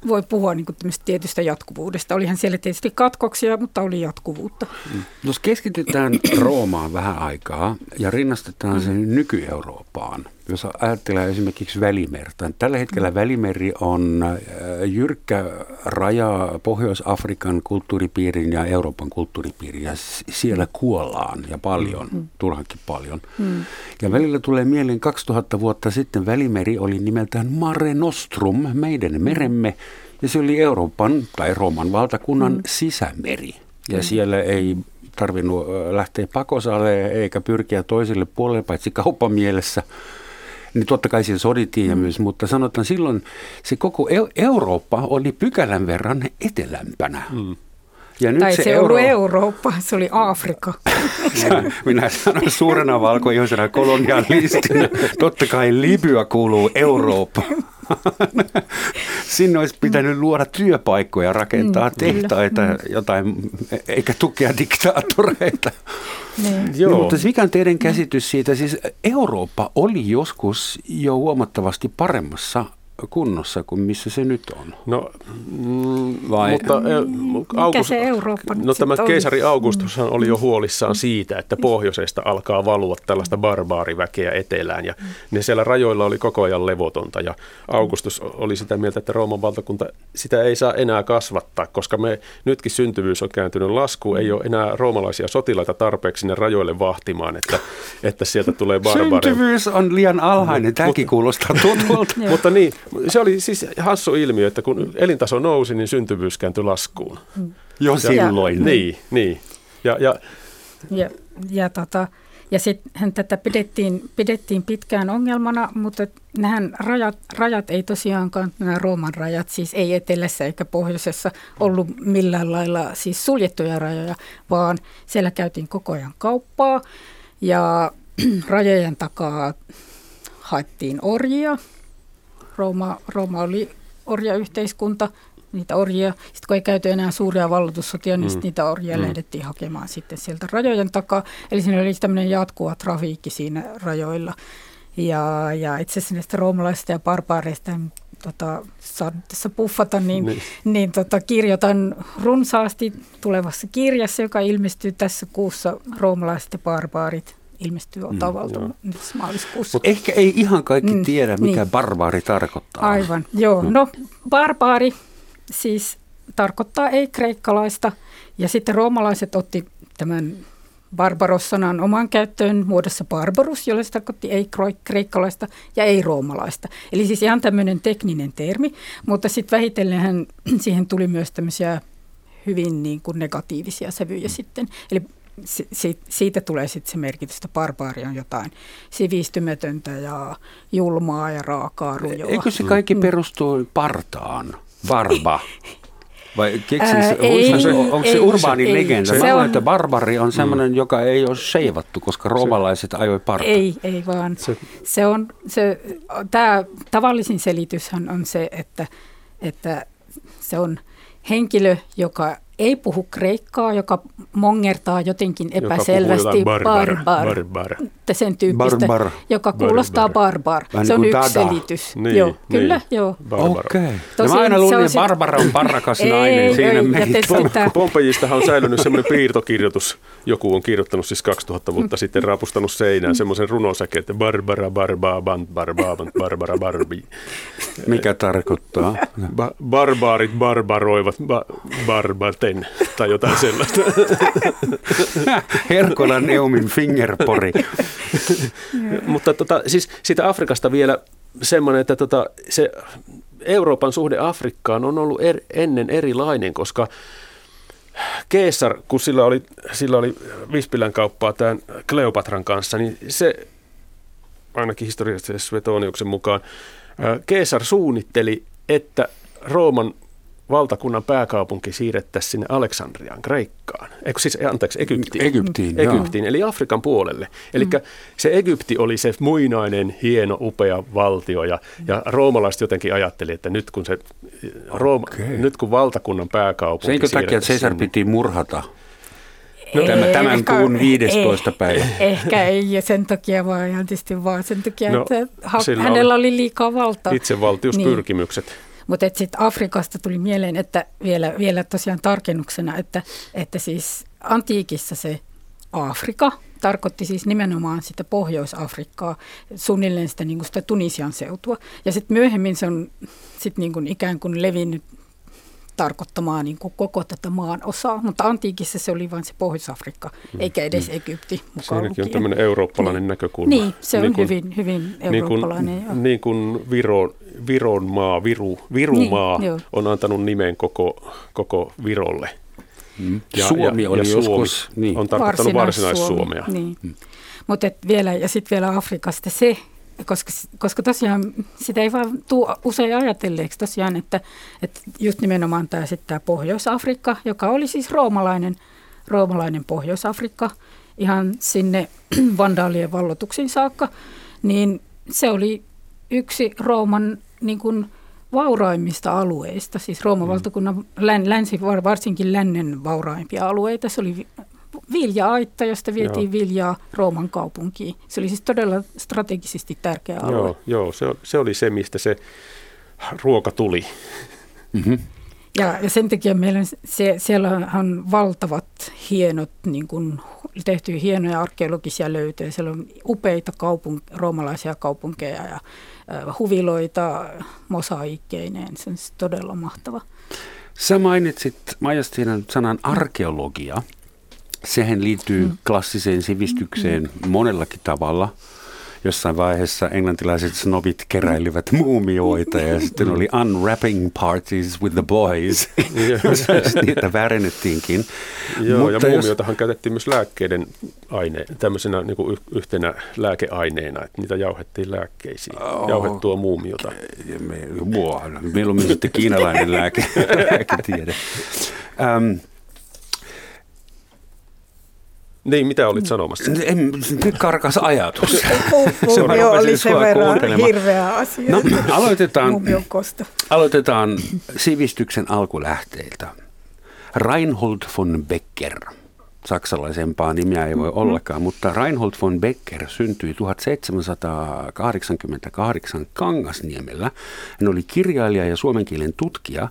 B: voi puhua niin tietystä jatkuvuudesta. Olihan siellä tietysti katkoksia, mutta oli jatkuvuutta.
A: Mm. Jos keskitytään Roomaan vähän aikaa ja rinnastetaan sen nyky-Eurooppaan, jos ajattelee esimerkiksi Välimerta. Tällä hetkellä mm. Välimeri on äh, jyrkkä raja Pohjois-Afrikan kulttuuripiirin ja Euroopan kulttuuripiirin ja siellä kuollaan ja paljon, mm. turhankin paljon. Mm. Ja välillä tulee mieleen 2000 vuotta sitten Välimeri oli nimeltään Mare Nostrum, meidän meremme, ja se oli Euroopan tai Rooman valtakunnan mm. sisämeri. Ja mm. siellä ei tarvinnut lähteä pakosalle eikä pyrkiä toiselle puolelle, paitsi kaupan mielessä. Niin totta kai siinä sodittiin ja mm. myös, mutta sanotaan silloin se koko Eurooppa oli pykälän verran etelämpänä. Mm.
B: Ja nyt tai se, se Euro... ollut Eurooppa, se oli Afrika. [LAUGHS]
A: Minä sanon suurena valkoisena kolonialistina, totta kai Libya kuuluu Eurooppaan. [LAUGHS] Sinne olisi pitänyt luoda työpaikkoja, rakentaa mm, tehtaita, mm. jotain, eikä tukea diktaattoreita. [LAUGHS] Niin. Joo. No, mutta mikä on teidän käsitys siitä? Siis Eurooppa oli joskus jo huomattavasti paremmassa kunnossa kuin missä se nyt on.
C: No, mm, Vai? mutta
B: Mikä August, se Eurooppa
C: No tämä keisari Augustus mm. oli jo huolissaan siitä, että pohjoisesta alkaa valua tällaista barbaariväkeä etelään ja ne siellä rajoilla oli koko ajan levotonta ja Augustus oli sitä mieltä, että Rooman valtakunta sitä ei saa enää kasvattaa, koska me nytkin syntyvyys on kääntynyt laskuun, ei ole enää roomalaisia sotilaita tarpeeksi sinne rajoille vahtimaan, että, että sieltä tulee barbaareja.
A: Syntyvyys on liian alhainen, tämäkin kuulostaa tutulta. [LAUGHS]
C: Mutta niin, se oli siis hassu ilmiö, että kun elintaso nousi, niin syntyvyys kääntyi laskuun.
A: Jo silloin.
C: Ja, niin, niin. Ja, ja,
B: ja, ja, tota, ja sitten tätä pidettiin, pidettiin pitkään ongelmana, mutta nähän rajat, rajat ei tosiaankaan, nämä Rooman rajat, siis ei etelässä eikä pohjoisessa ollut millään lailla siis suljettuja rajoja, vaan siellä käytiin koko ajan kauppaa ja [CLEARS THROAT] rajojen takaa haettiin orjia. Rooma, Rooma oli orjayhteiskunta, niitä orjia. Sitten kun ei käyty enää suuria valloitussotia, niin mm. niitä orjia mm. lähdettiin hakemaan sitten sieltä rajojen takaa. Eli siinä oli tämmöinen jatkuva trafiikki siinä rajoilla. Ja, ja itse asiassa näistä roomalaisista ja barbaareista tota, saan tässä puffata, niin, niin. niin tota, kirjoitan runsaasti tulevassa kirjassa, joka ilmestyy tässä kuussa, roomalaiset ja barbaarit ilmestyy mm, Otavalta mm, nyt maaliskuussa.
A: Mutta ehkä ei ihan kaikki mm, tiedä, mikä niin. barbaari tarkoittaa.
B: Aivan, joo. Mm. No barbaari siis tarkoittaa ei-kreikkalaista ja sitten roomalaiset otti tämän barbaros-sanan oman käyttöön muodossa barbarus, jolle se tarkoitti ei-kreikkalaista ja ei-roomalaista. Eli siis ihan tämmöinen tekninen termi, mutta sitten vähitellen [CLEARS THROAT] siihen tuli myös tämmöisiä hyvin niin kuin negatiivisia sävyjä sitten. Eli siitä tulee sitten se merkitys, että barbaari on jotain sivistymätöntä ja julmaa ja raakaa rujoa.
A: Eikö se kaikki mm. perustu partaan? Barba. Vai keksin, Ää, se, onko se urbaani ei, legenda? Se, Mä on, että barbari on sellainen, mm. joka ei ole seivattu, koska roomalaiset ajoi parta.
B: Ei, ei vaan. Se, se on, se, tämä tavallisin selityshän on se, että, että se on henkilö, joka ei puhu kreikkaa, joka mongertaa jotenkin epäselvästi
C: barbar, barbar, barbar.
B: sen tyyppistä, barbar. joka kuulostaa barbar. barbar. se on yksi dada. selitys.
C: Niin, joo, niin.
B: kyllä, joo.
A: Okei. Okay. No mä aina luulin, että Barbara on parrakas [LAUGHS] nainen. Ei, Siinä
C: ei, Pompejistahan on säilynyt semmoinen piirtokirjoitus. Joku on kirjoittanut siis 2000 vuotta sitten, rapustanut seinään semmoisen runosäke, että Barbara, Barbabant, Barbabant, Barbara, Barbi.
A: Mikä tarkoittaa?
C: Ba- barbaarit barbaroivat ba- barbaten tai jotain sellaista. [LAUGHS]
A: Herkola Neumin fingerpori.
C: Mutta tota, siis siitä Afrikasta vielä semmoinen, että tota, se Euroopan suhde Afrikkaan on ollut er, ennen erilainen, koska Keesar, kun sillä oli, sillä oli Vispilän kauppaa tämän Kleopatran kanssa, niin se ainakin historiallisesti Svetoniuksen mukaan, Keesar suunnitteli, että Rooman valtakunnan pääkaupunki siirrettäisiin sinne Aleksandriaan, Kreikkaan. Eikö siis, anteeksi, Egyptiin.
A: Egyptiin,
C: Egyptiin eli Afrikan puolelle. Eli mm. se Egypti oli se muinainen, hieno, upea valtio ja, ja roomalaiset jotenkin ajatteli, että nyt kun, se, Rooma, okay. nyt kun valtakunnan pääkaupunki
A: Senkö takia, että Caesar piti murhata? No, tämän, tämän ehkä, kuun 15. Eh, päivä.
B: Ehkä ei ja sen takia, vaan ihan tietysti vaan sen takia, no, että hänellä oli liikaa valtaa.
C: Itsevaltiuspyrkimykset. Niin.
B: Mutta sitten Afrikasta tuli mieleen, että vielä, vielä tosiaan tarkennuksena, että, että siis antiikissa se Afrika tarkoitti siis nimenomaan sitä Pohjois-Afrikkaa, suunnilleen sitä, niin kuin sitä Tunisian seutua. Ja sitten myöhemmin se on sit niin kuin ikään kuin levinnyt tarkoittamaan niin kuin koko tätä maan osaa, mutta antiikissa se oli vain se Pohjois-Afrikka, mm. eikä edes mm. Egypti mukaan
C: Siinäkin lukien. on tämmöinen eurooppalainen
B: niin.
C: näkökulma.
B: Niin, se on niin kuin, hyvin, hyvin eurooppalainen.
C: Niin kuin, niin kuin Viro, Viron maa, Viru, Virumaa niin, on antanut nimen koko, koko Virolle.
A: Mm. Ja, Suomi ja, oli ja joskus
C: niin. on tarkoittanut Varsinais-Suomea.
B: Niin. Mm. Mutta vielä, ja sitten vielä Afrikasta se, koska, koska tosiaan sitä ei vaan tule usein ajatelleeksi tosiaan, että, että just nimenomaan tämä sitten tämä Pohjois-Afrikka, joka oli siis roomalainen, roomalainen Pohjois-Afrikka ihan sinne [CLEARS THROAT] vandaalien vallotuksiin saakka, niin se oli yksi Rooman niin kuin vauraimmista alueista, siis Rooman mm. valtakunnan länsi, varsinkin lännen vauraimpia alueita. Se oli vilja-aitta, josta vietiin joo. viljaa Rooman kaupunkiin. Se oli siis todella strategisesti tärkeä alue.
C: Joo, joo se, se oli se, mistä se ruoka tuli.
B: Mm-hmm. Ja, ja sen takia meillä se, siellä on valtavat hienot, niin kuin, tehty hienoja arkeologisia löytöjä. Siellä on upeita kaupunk- roomalaisia kaupunkeja ja äh, huviloita mosaikkeineen. Se on todella mahtava.
A: Sä mainitsit Majastinan sanan arkeologia. Sehän liittyy mm. klassiseen sivistykseen mm. monellakin tavalla – jossain vaiheessa englantilaiset snobit keräilivät muumioita ja sitten oli unwrapping parties with the boys. [LAUGHS] Niitä värennettiinkin.
C: Joo, Mutta ja muumiotahan jos... käytettiin myös lääkkeiden aine, tämmöisenä niin kuin yhtenä lääkeaineena, että niitä jauhettiin lääkkeisiin, oh, jauhettua muumiota.
A: Me, mieluummin sitten kiinalainen lääke, [LAUGHS] lääketiede. Um,
C: niin, mitä olit sanomassa?
A: En, nyt karkas ajatus.
B: se oli sen verran hirveä asia. No,
A: aloitetaan, aloitetaan sivistyksen alkulähteiltä. Reinhold von Becker – saksalaisempaa nimeä ei voi mm-hmm. ollakaan, mutta Reinhold von Becker syntyi 1788 Kangasniemellä. Hän oli kirjailija ja suomenkielen tutkija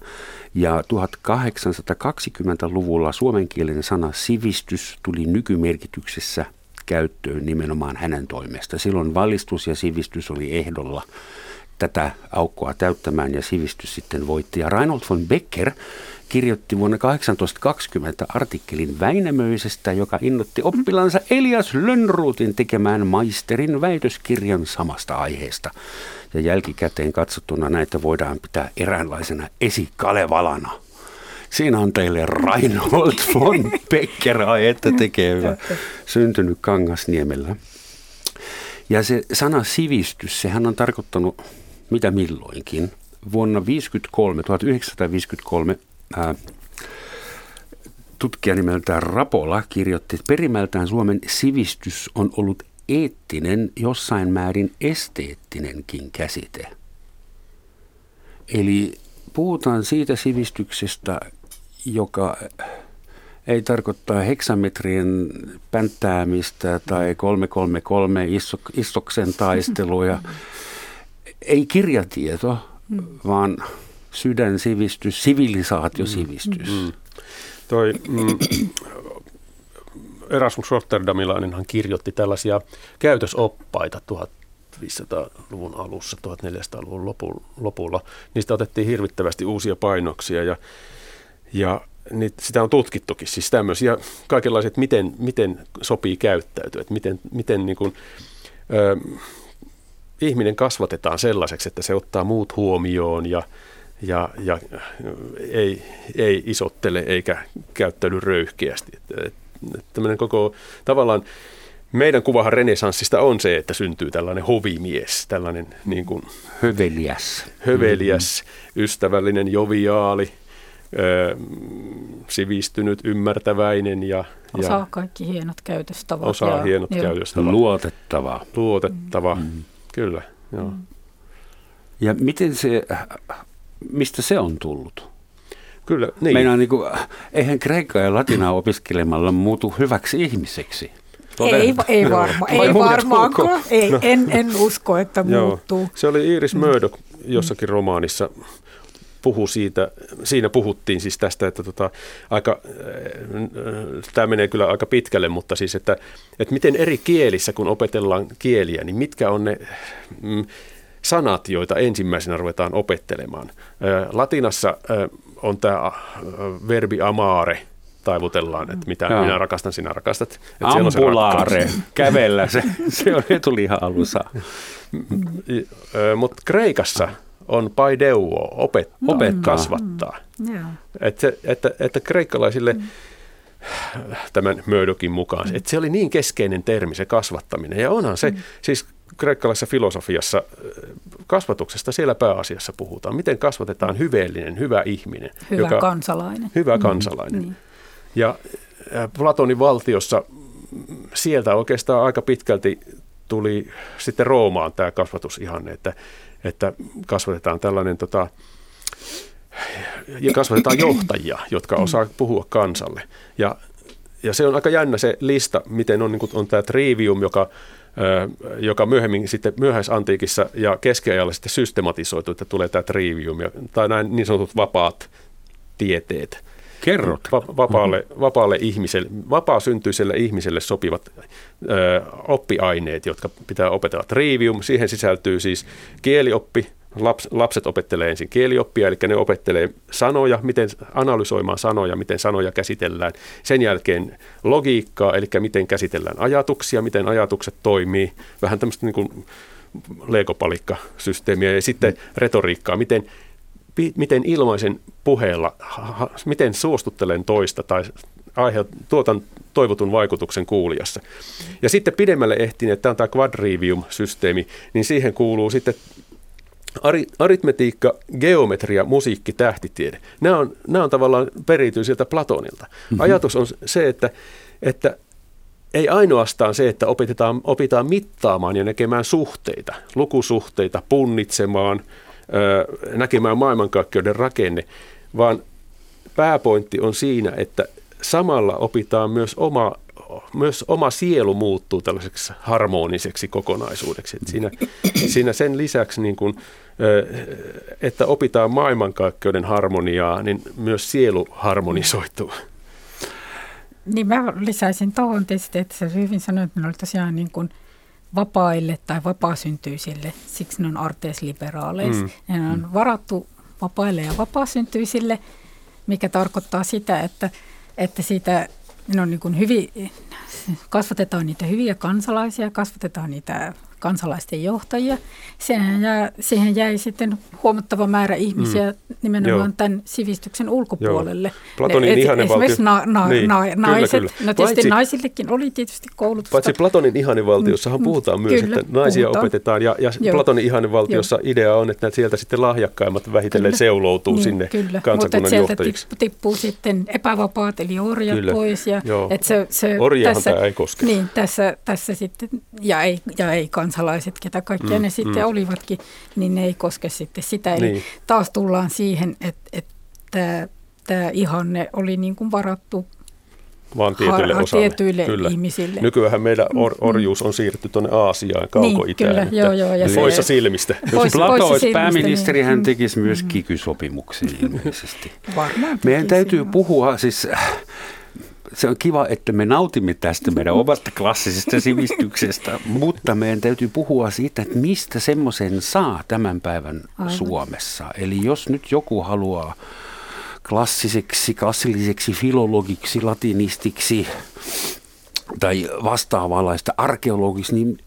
A: ja 1820-luvulla suomenkielinen sana sivistys tuli nykymerkityksessä käyttöön nimenomaan hänen toimesta. Silloin valistus ja sivistys oli ehdolla tätä aukkoa täyttämään ja sivistys sitten voitti. Ja Reinhold von Becker kirjoitti vuonna 1820 artikkelin Väinämöisestä, joka innotti oppilansa Elias Lönnruutin tekemään maisterin väitöskirjan samasta aiheesta. Ja jälkikäteen katsottuna näitä voidaan pitää eräänlaisena esikalevalana. Siinä on teille Reinhold von [LAUGHS] Becker, että tekee hyvä, syntynyt Kangasniemellä. Ja se sana sivistys, sehän on tarkoittanut mitä milloinkin. Vuonna 1953, 1953 ää, tutkija nimeltään Rapola kirjoitti, että perimältään Suomen sivistys on ollut eettinen, jossain määrin esteettinenkin käsite. Eli puhutaan siitä sivistyksestä, joka ei tarkoittaa heksametrien pänttäämistä tai 333 istoksen taisteluja. [LAUGHS] Ei kirjatieto, vaan sydänsivistys, sivilisaatiosivistys. Mm. Mm.
C: Toi, mm, Erasmus Rotterdamilainenhan kirjoitti tällaisia käytösoppaita 1500-luvun alussa, 1400-luvun lopulla. Niistä otettiin hirvittävästi uusia painoksia ja, ja niitä, sitä on tutkittukin. Siis tämmöisiä kaikenlaiset, miten, miten sopii käyttäytyä, että miten, miten niin kuin, ö, ihminen kasvatetaan sellaiseksi, että se ottaa muut huomioon ja, ja, ja ei, ei isottele eikä käyttäydy röyhkeästi. Tämmöinen koko tavallaan meidän kuvahan renesanssista on se, että syntyy tällainen hovimies, tällainen niin kuin
A: höveliäs,
C: höveliäs mm-hmm. ystävällinen, joviaali, ö, sivistynyt, ymmärtäväinen ja
B: Osaa ja kaikki hienot käytöstavat.
C: Osaa
B: ja,
C: hienot
A: joo.
C: käytöstavat.
A: Luotettava.
C: Luotettava, mm. kyllä. Joo. Mm.
A: Ja miten se mistä se on tullut?
C: Kyllä, niin.
A: Meinaan, niin kuin, eihän kreikkaa ja latinaa opiskelemalla muutu hyväksi ihmiseksi.
B: Ei, ei, varma, ei varmaankaan. Ei, no. en, en usko, että muuttuu. Joo.
C: Se oli Iris Murdoch jossakin romaanissa puhu siitä, siinä puhuttiin siis tästä, että tota, aika, äh, tämä menee kyllä aika pitkälle, mutta siis, että, että miten eri kielissä, kun opetellaan kieliä, niin mitkä on ne mm, sanat, joita ensimmäisenä ruvetaan opettelemaan. Latinassa on tämä verbi amare, taivutellaan, että mitä Joo. minä rakastan, sinä rakastat.
A: Että Ambulaare, kävellä, se, se on etulihan alussa.
C: Mutta Kreikassa on paideuo, opet, no, opet kasvattaa. Mm. Yeah. Että, että, että kreikkalaisille mm tämän Murdokin mukaan, että se oli niin keskeinen termi se kasvattaminen. Ja onhan se, mm. siis kreikkalaisessa filosofiassa kasvatuksesta siellä pääasiassa puhutaan. Miten kasvatetaan hyveellinen, hyvä ihminen.
B: Hyvä joka, kansalainen.
C: Hyvä mm, kansalainen. Mm, Ja Platonin valtiossa sieltä oikeastaan aika pitkälti tuli sitten Roomaan tämä kasvatusihanne, että, että kasvatetaan tällainen tota, ja kasvatetaan [CLEARS THROAT] johtajia, jotka osaa puhua kansalle. Ja, ja se on aika jännä se lista, miten on, niin on tämä trivium, joka joka myöhemmin sitten myöhäisantiikissa ja keskiajalla sitten systematisoitu, että tulee tämä trivium tai näin niin sanotut vapaat tieteet.
A: Kerrot.
C: Va- vapaalle, vapaalle ihmiselle, vapaa-syntyiselle ihmiselle sopivat ö, oppiaineet, jotka pitää opetella. Trivium, siihen sisältyy siis kielioppi, Laps, lapset opettelee ensin kielioppia, eli ne opettelee sanoja, miten analysoimaan sanoja, miten sanoja käsitellään. Sen jälkeen logiikkaa, eli miten käsitellään ajatuksia, miten ajatukset toimii. Vähän tämmöistä niin kuin legopalikkasysteemiä ja sitten retoriikkaa, miten, miten ilmaisen puheella, miten suostuttelen toista tai aiheut, tuotan toivotun vaikutuksen kuulijassa. Ja sitten pidemmälle ehtiin, että tämä on tämä quadrivium-systeemi, niin siihen kuuluu sitten aritmetiikka, geometria, musiikki, tähtitiede. Nämä on, nämä on tavallaan periytyy sieltä Platonilta. Mm-hmm. Ajatus on se, että, että ei ainoastaan se, että opetetaan, opitaan mittaamaan ja näkemään suhteita, lukusuhteita, punnitsemaan, näkemään maailmankaikkeuden rakenne, vaan pääpointti on siinä, että samalla opitaan myös oma myös oma sielu muuttuu tällaiseksi harmoniseksi kokonaisuudeksi. Että siinä, [CLEARS THROAT] siinä sen lisäksi, niin kuin, että opitaan maailmankaikkeuden harmoniaa, niin myös sielu harmonisoituu.
B: Niin mä lisäisin tuohon tietysti, että sä hyvin sanoit, että ne oli tosiaan niin kuin vapaille tai vapaasyntyisille, siksi ne on artes liberaaleis. Mm. Ne on varattu vapaille ja vapaasyntyisille, mikä tarkoittaa sitä, että, että siitä ne on niin kuin hyvin, kasvatetaan niitä hyviä kansalaisia, kasvatetaan niitä kansalaisten johtajia. Siihen, jää, siihen jäi sitten huomattava määrä ihmisiä mm. nimenomaan Joo. tämän sivistyksen ulkopuolelle. Joo.
C: Platonin
B: Esimerkiksi na, na, niin, na, naiset. Kyllä, kyllä. No tietysti paitsi, naisillekin oli tietysti koulutusta.
C: Paitsi Platonin ihannevaltiossahan mm, puhutaan mm, myös, kyllä, että naisia puhutaan. opetetaan. Ja, ja Platonin ihannevaltiossa Joo. idea on, että sieltä sitten lahjakkaimmat vähitellen kyllä. seuloutuu niin, sinne kyllä. kansakunnan Mutta johtajiksi.
B: Mutta tippuu sitten epävapaat eli orjat kyllä. pois. Ja,
C: et se, se, tässä, ei koske.
B: Niin, tässä, tässä sitten, ja ei, ja ei kans kansalaiset, ketä kaikkia mm, ne sitten mm. olivatkin, niin ne ei koske sitten sitä. Eli niin. taas tullaan siihen, että, että tämä ihanne oli niin kuin varattu
C: vaan tietyille
B: ha, osalle. Tietyille kyllä. ihmisille.
C: Nykyään meidän or, mm. orjuus on siirretty tuonne Aasiaan, kauko-itään. Niin, kyllä, joo, joo, ja poissa silmistä. [LAUGHS]
A: Jos Plato olisi pääministeri, niin, hän mm. tekisi myös mm. kikysopimuksia ilmeisesti. [LAUGHS]
B: Varmaan
A: Meidän täytyy puhua siis se on kiva, että me nautimme tästä meidän omasta klassisesta sivistyksestä, [LAUGHS] mutta meidän täytyy puhua siitä, että mistä semmoisen saa tämän päivän Aivan. Suomessa. Eli jos nyt joku haluaa klassiseksi, klassilliseksi filologiksi, latinistiksi tai vastaavanlaista arkeologiksi, niin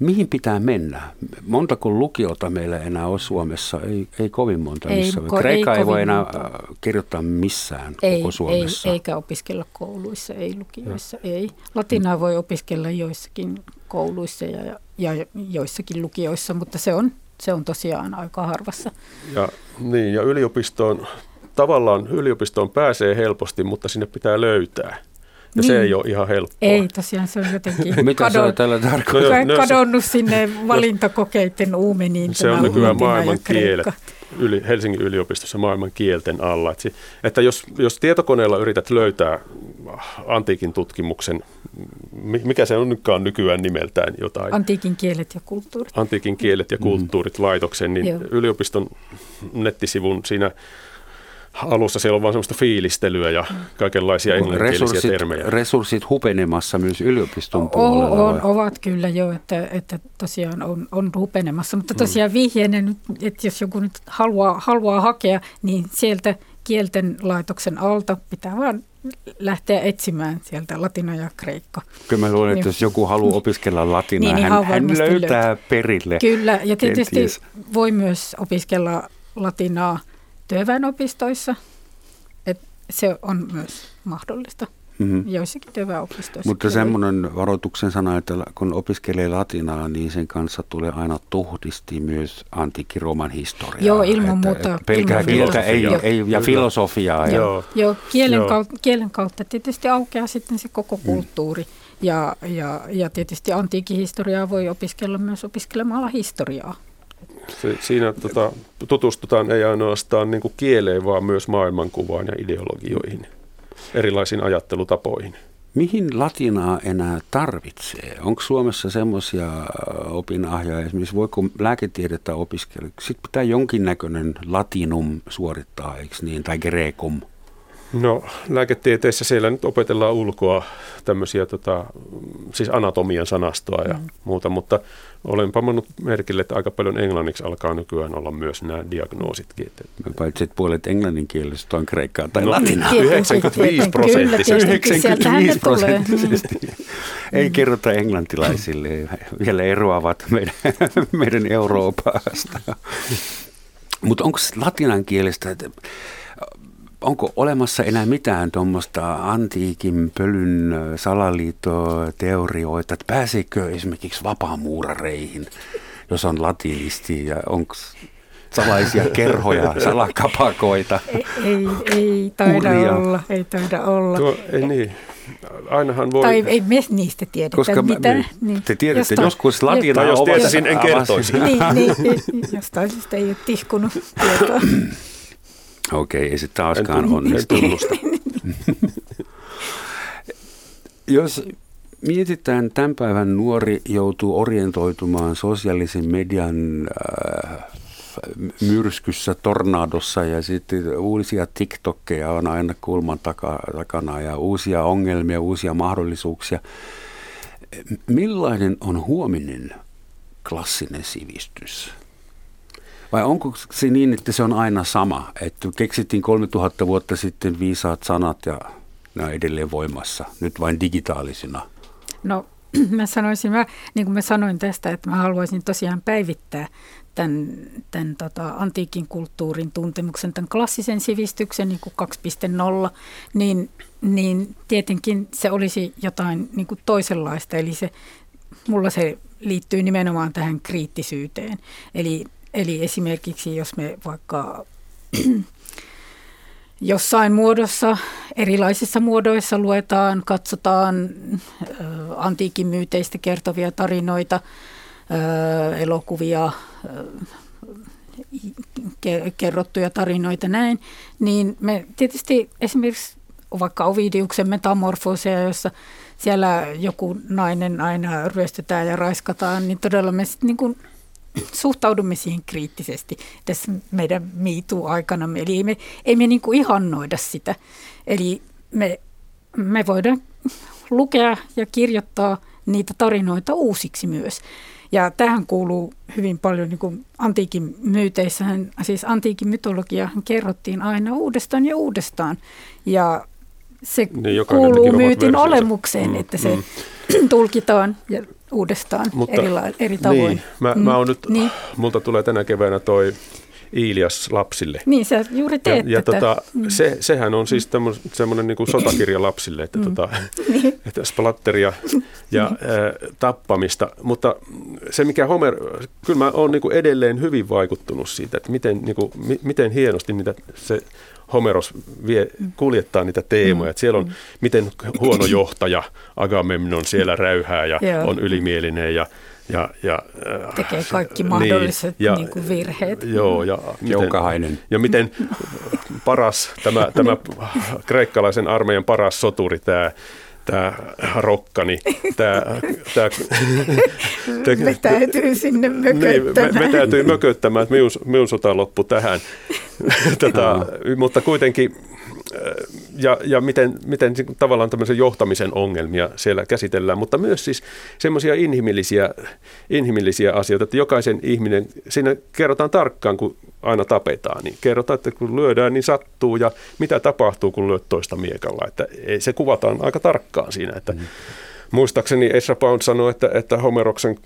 A: Mihin pitää mennä? Montako lukiota meillä enää on Suomessa? Ei, ei kovin monta ei, missä. Ko, Kreikka ei, ei voi enää monta. Äh, kirjoittaa missään ei, koko Suomessa.
B: Ei, eikä opiskella kouluissa, ei lukioissa, ja. ei. Latinaa voi opiskella joissakin kouluissa ja, ja joissakin lukioissa, mutta se on, se on tosiaan aika harvassa.
C: Ja, niin, ja yliopistoon, tavallaan yliopistoon pääsee helposti, mutta sinne pitää löytää. Ja niin. se ei ole ihan helppoa.
B: Ei, tosiaan se on jotenkin [LAUGHS]
A: Mitä kadon, tällä tarkoittaa?
B: No, kadonnut sinne [LAUGHS] valintakokeiden uumeniin.
C: Se on nykyään maailman kielet. Yli, Helsingin yliopistossa maailman kielten alla. Että, että jos, jos tietokoneella yrität löytää antiikin tutkimuksen, mikä se on nytkään nykyään nimeltään jotain?
B: Antiikin kielet ja kulttuurit.
C: Antiikin kielet ja kulttuurit mm. laitoksen, niin Joo. yliopiston nettisivun siinä alussa siellä on vain semmoista fiilistelyä ja kaikenlaisia englanninkielisiä resurssit, termejä.
A: Resurssit hupenemassa myös yliopiston puolella?
B: On, ovat kyllä jo, että, että tosiaan on, on hupenemassa, mutta tosiaan mm. vihjeinen, että jos joku nyt haluaa, haluaa hakea, niin sieltä kielten laitoksen alta pitää vaan lähteä etsimään sieltä latina ja kreikka.
A: Kyllä mä luulen, että jos joku haluaa opiskella latinaa, niin, niin hän, hän löytää löytää perille.
B: Kyllä, ja tietysti kenties. voi myös opiskella latinaa työväenopistoissa. että se on myös mahdollista mm-hmm. joissakin työväenopistoissa.
A: Mutta semmoinen varoituksen sana, että kun opiskelee latinaa, niin sen kanssa tulee aina tuhdisti myös antiikin Rooman historiaa.
B: Joo, ilman että, muuta.
A: Että pelkää kieltä ei, ei, ja filosofiaa.
B: Joo, joo. joo kielen, joo. Kautta, kielen kautta tietysti aukeaa sitten se koko mm. kulttuuri. Mm. Ja, ja, ja tietysti antiikin historiaa voi opiskella myös opiskelemalla historiaa.
C: Se, siinä tota, tutustutaan ei ainoastaan niin kuin kieleen, vaan myös maailmankuvaan ja ideologioihin, erilaisiin ajattelutapoihin.
A: Mihin latinaa enää tarvitsee? Onko Suomessa semmoisia opinahjoja, esimerkiksi voiko lääketiedettä opiskella? Sitten pitää jonkinnäköinen latinum suorittaa, eikö niin, tai greekum?
C: No lääketieteessä siellä nyt opetellaan ulkoa tämmöisiä tota, siis anatomian sanastoa ja mm. muuta, mutta olen pamannut merkille, että aika paljon englanniksi alkaa nykyään olla myös nämä diagnoositkin.
A: Mä paitsi, että puolet englanninkielisestä on kreikkaa tai no, latinaa.
C: 95 prosenttisesti.
A: 95 prosenttisesti. Ei kerrota englantilaisille, vielä eroavat meidän, meidän Euroopasta. Mutta onko latinan kielestä, että onko olemassa enää mitään tuommoista antiikin pölyn salaliittoteorioita, että pääseekö esimerkiksi vapaamuurareihin, jos on latinisti ja onko salaisia kerhoja, [LAUGHS] salakapakoita?
B: Ei, ei, ei taida Uria. olla, ei taida olla.
C: Tuo, ei niin. Ainahan voi...
B: Tai ei me niistä tiedetä
A: Koska
B: mitä.
A: Me, niin. Te tiedätte, jostain, joskus latina
C: Jos tietäisin, en kertoisi.
B: niin, niin, jostain syystä ei ole tihkunut tietoa. [CLEARS THROAT]
A: Okei, ei se taaskaan en onnistu. [LAUGHS] Jos mietitään, tämän päivän nuori joutuu orientoitumaan sosiaalisen median äh, myrskyssä, tornadossa ja sitten uusia TikTokkeja on aina kulman takana ja uusia ongelmia, uusia mahdollisuuksia. Millainen on huominen klassinen sivistys? Vai onko se niin, että se on aina sama, että keksittiin 3000 vuotta sitten viisaat sanat ja ne on edelleen voimassa, nyt vain digitaalisina?
B: No [CLEARS THROAT] mä sanoisin, mä, niin kuin mä sanoin tästä, että mä haluaisin tosiaan päivittää tämän, tämän tota, antiikin kulttuurin tuntemuksen, tämän klassisen sivistyksen niin kuin 2.0, niin, niin tietenkin se olisi jotain niin kuin toisenlaista. Eli se, mulla se liittyy nimenomaan tähän kriittisyyteen. Eli Eli esimerkiksi jos me vaikka [CLEARS THROAT] jossain muodossa, erilaisissa muodoissa luetaan, katsotaan antiikin myyteistä kertovia tarinoita, elokuvia, kerrottuja tarinoita näin, niin me tietysti esimerkiksi vaikka Ovidiuksen metamorfooseja, jossa siellä joku nainen aina ryöstetään ja raiskataan, niin todella me sitten niin suhtaudumme siihen kriittisesti tässä meidän miitu-aikana. Eli ei me, ei me niin kuin ihannoida sitä. Eli me, me voidaan lukea ja kirjoittaa niitä tarinoita uusiksi myös. Ja tähän kuuluu hyvin paljon niin kuin antiikin myyteissähän, siis antiikin mytologia kerrottiin aina uudestaan ja uudestaan. Ja se niin, kuuluu myytin olemukseen, mm, että se mm. [CLEARS THROAT] tulkitaan ja uudestaan Mutta, eri, eri tavoin.
C: Niin, mä, mm. mä oon nyt, niin. multa tulee tänä keväänä toi Ilias lapsille.
B: Niin, sä juuri teet
C: Ja, ja tota, mm. se, sehän on siis semmoinen niin sotakirja lapsille, että, mm. tota, [LAUGHS] niin. että splatteria ja ä, tappamista. Mutta se, mikä Homer, kyllä mä oon niin edelleen hyvin vaikuttunut siitä, että miten, niin kuin, mi, miten hienosti niitä se Homeros vie, kuljettaa niitä teemoja. Mm. Että siellä on, mm. miten huono johtaja Agamemnon siellä räyhää ja on ylimielinen ja ja, ja,
B: äh, Tekee kaikki mahdolliset niin, ja, niin kuin virheet.
C: Joo, ja miten, ja miten paras, tämä, tämä [LAUGHS] kreikkalaisen armeijan paras soturi, tämä tämä rokkani, tämä... tämä
B: te, [LAUGHS] vetäytyy sinne mököttämään.
C: Niin, vetäytyy mököttämään, että minun, minun sota loppui tähän. [LAUGHS] Tätä, mutta kuitenkin ja, ja miten, miten tavallaan tämmöisen johtamisen ongelmia siellä käsitellään, mutta myös siis semmoisia inhimillisiä, inhimillisiä asioita, että jokaisen ihminen, siinä kerrotaan tarkkaan, kun aina tapetaan, niin kerrotaan, että kun lyödään, niin sattuu ja mitä tapahtuu, kun lyöt toista miekalla, että se kuvataan aika tarkkaan siinä, että mm. Muistaakseni Esra Pound sanoi, että, että Homeroksen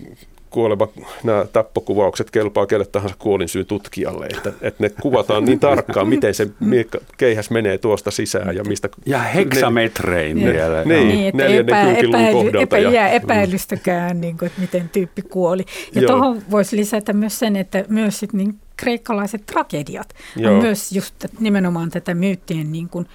C: kuoleva, nämä tappokuvaukset kelpaa kelle tahansa kuolinsyy tutkijalle, että, että ne kuvataan niin tarkkaan, miten se miekka, keihäs menee tuosta sisään ja mistä...
A: Ja heksametrein ne, vielä.
C: Niin, niin että epä, epäily,
B: epä, jää epäilystäkään, niin kuin, että miten tyyppi kuoli. Ja tuohon voisi lisätä myös sen, että myös sit niin kreikkalaiset tragediat Joo. on myös just nimenomaan tätä myyttien niin kuin,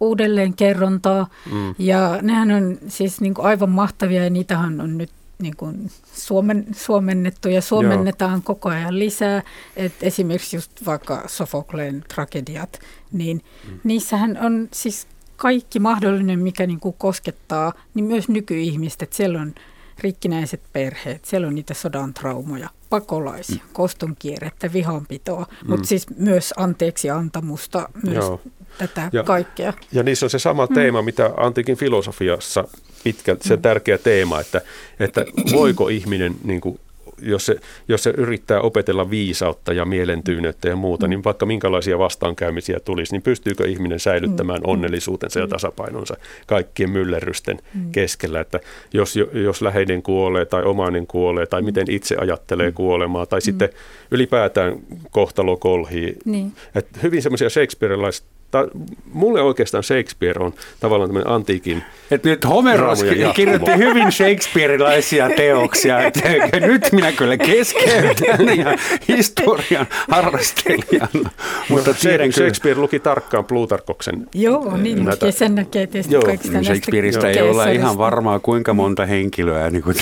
B: uudelleenkerrontaa. Mm. Ja nehän on siis niin kuin aivan mahtavia ja niitähän on nyt niin kuin suomen, suomennettu ja suomennetaan Joo. koko ajan lisää. Et esimerkiksi just vaikka Sofokleen tragediat, niin mm. niissähän on siis kaikki mahdollinen, mikä niin kuin koskettaa, niin myös nykyihmistä. Että siellä on rikkinäiset perheet, siellä on niitä sodan traumoja, pakolaisia, mm. kostonkierrettä, vihanpitoa, mm. mutta siis myös anteeksi antamusta, myös Joo. tätä ja, kaikkea.
C: Ja niissä on se sama mm. teema, mitä antiikin filosofiassa pitkälti, se tärkeä teema, että, että voiko ihminen niin kuin jos se, jos se yrittää opetella viisautta ja mielentyyneyttä ja muuta, niin vaikka minkälaisia vastaankäymisiä tulisi, niin pystyykö ihminen säilyttämään mm. onnellisuutensa ja mm. tasapainonsa kaikkien myllerrysten mm. keskellä, että jos, jos läheinen kuolee tai omainen kuolee tai miten itse ajattelee kuolemaa tai sitten ylipäätään kohtalo kolhii. Niin. Että hyvin semmoisia Shakespeareilaiset ta, mulle oikeastaan Shakespeare on tavallaan tämmöinen antiikin
A: Et nyt Homeros kirjoitti hyvin Shakespeareilaisia teoksia. Et, nyt minä kyllä keskeytän ja historian harrastelijana.
C: Mutta no, Shakespeare luki tarkkaan Plutarkoksen.
B: Joo, niin näitä. sen näkee tietysti Joo.
A: kaikista Shakespeareista ei olla ihan varmaa kuinka monta henkilöä niin kuin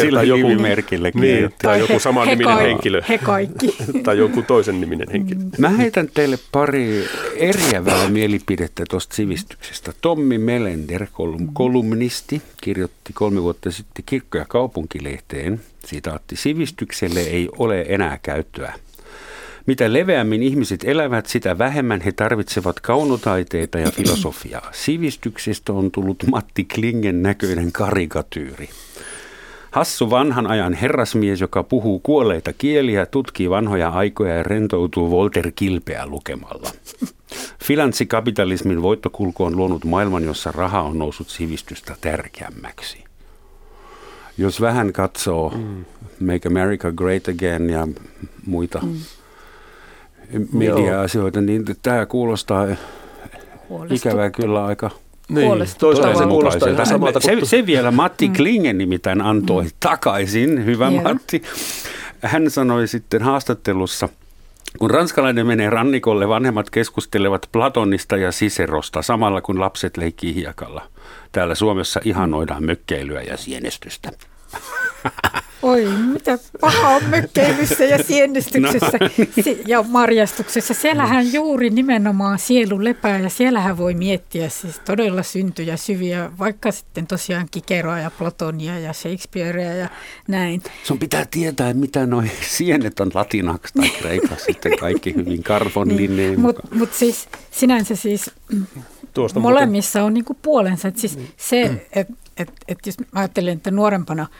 A: sillä joku, nimimerkillä
C: niin, tai joku saman niminen henkilö.
B: He kaikki.
C: tai joku toisen niminen henkilö.
A: Mä heitän teille pari eri eriävää mielipidettä tuosta sivistyksestä. Tommi Melender, kolumnisti, kirjoitti kolme vuotta sitten Kirkko- ja kaupunkilehteen, sitaatti, sivistykselle ei ole enää käyttöä. Mitä leveämmin ihmiset elävät, sitä vähemmän he tarvitsevat kaunotaiteita ja filosofiaa. Sivistyksestä on tullut Matti Klingen näköinen karikatyyri. Hassu vanhan ajan herrasmies, joka puhuu kuolleita kieliä, tutkii vanhoja aikoja ja rentoutuu Walter Kilpeä lukemalla. Finanssikapitalismin voittokulku on luonut maailman, jossa raha on noussut sivistystä tärkeämmäksi. Jos vähän katsoo mm. Make America Great Again ja muita mm. media-asioita, niin tämä kuulostaa ikävää kyllä aika
C: niin, toisaalta se kuulostaa
A: samalta. Se, se vielä Matti mm. Klingen nimittäin antoi mm. takaisin, hyvä yeah. Matti. Hän sanoi sitten haastattelussa – kun ranskalainen menee rannikolle, vanhemmat keskustelevat Platonista ja Siserosta samalla kun lapset leikkii hiekalla. Täällä Suomessa ihanoidaan mökkeilyä ja sienestystä. [LAUGHS]
B: Oi, mitä paha on mökkeilyssä ja siennestyksessä [LAUGHS] no. ja marjastuksessa. Siellähän juuri nimenomaan sielu lepää ja siellähän voi miettiä siis todella syntyjä syviä, vaikka sitten tosiaan Kikeroa ja Platonia ja Shakespearea ja näin.
A: Sun pitää tietää, mitä noin sienet on latinaksi tai [LAUGHS] kreikaksi sitten kaikki hyvin karvonlineen. Niin,
B: Mutta mut siis sinänsä siis Tuosta molemmissa muuten. on niinku puolensa. Et siis se, että et, et jos ajattelen, että nuorempana –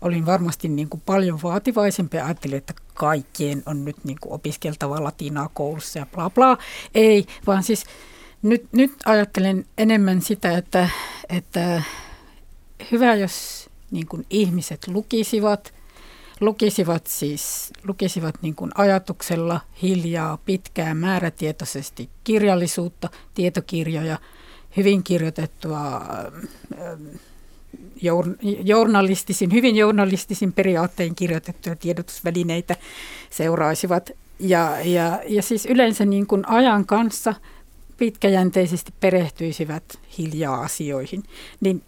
B: olin varmasti niin kuin paljon vaativaisempi ja ajattelin, että kaikkien on nyt niin kuin opiskeltava latinaa koulussa ja bla bla. Ei, vaan siis nyt, nyt ajattelen enemmän sitä, että, että hyvä, jos niin kuin ihmiset lukisivat, lukisivat siis lukisivat niin kuin ajatuksella hiljaa, pitkään, määrätietoisesti kirjallisuutta, tietokirjoja, hyvin kirjoitettua journalistisin, hyvin journalistisin periaattein kirjoitettuja tiedotusvälineitä seuraisivat. Ja, ja, ja siis yleensä niin kuin ajan kanssa pitkäjänteisesti perehtyisivät hiljaa asioihin, niin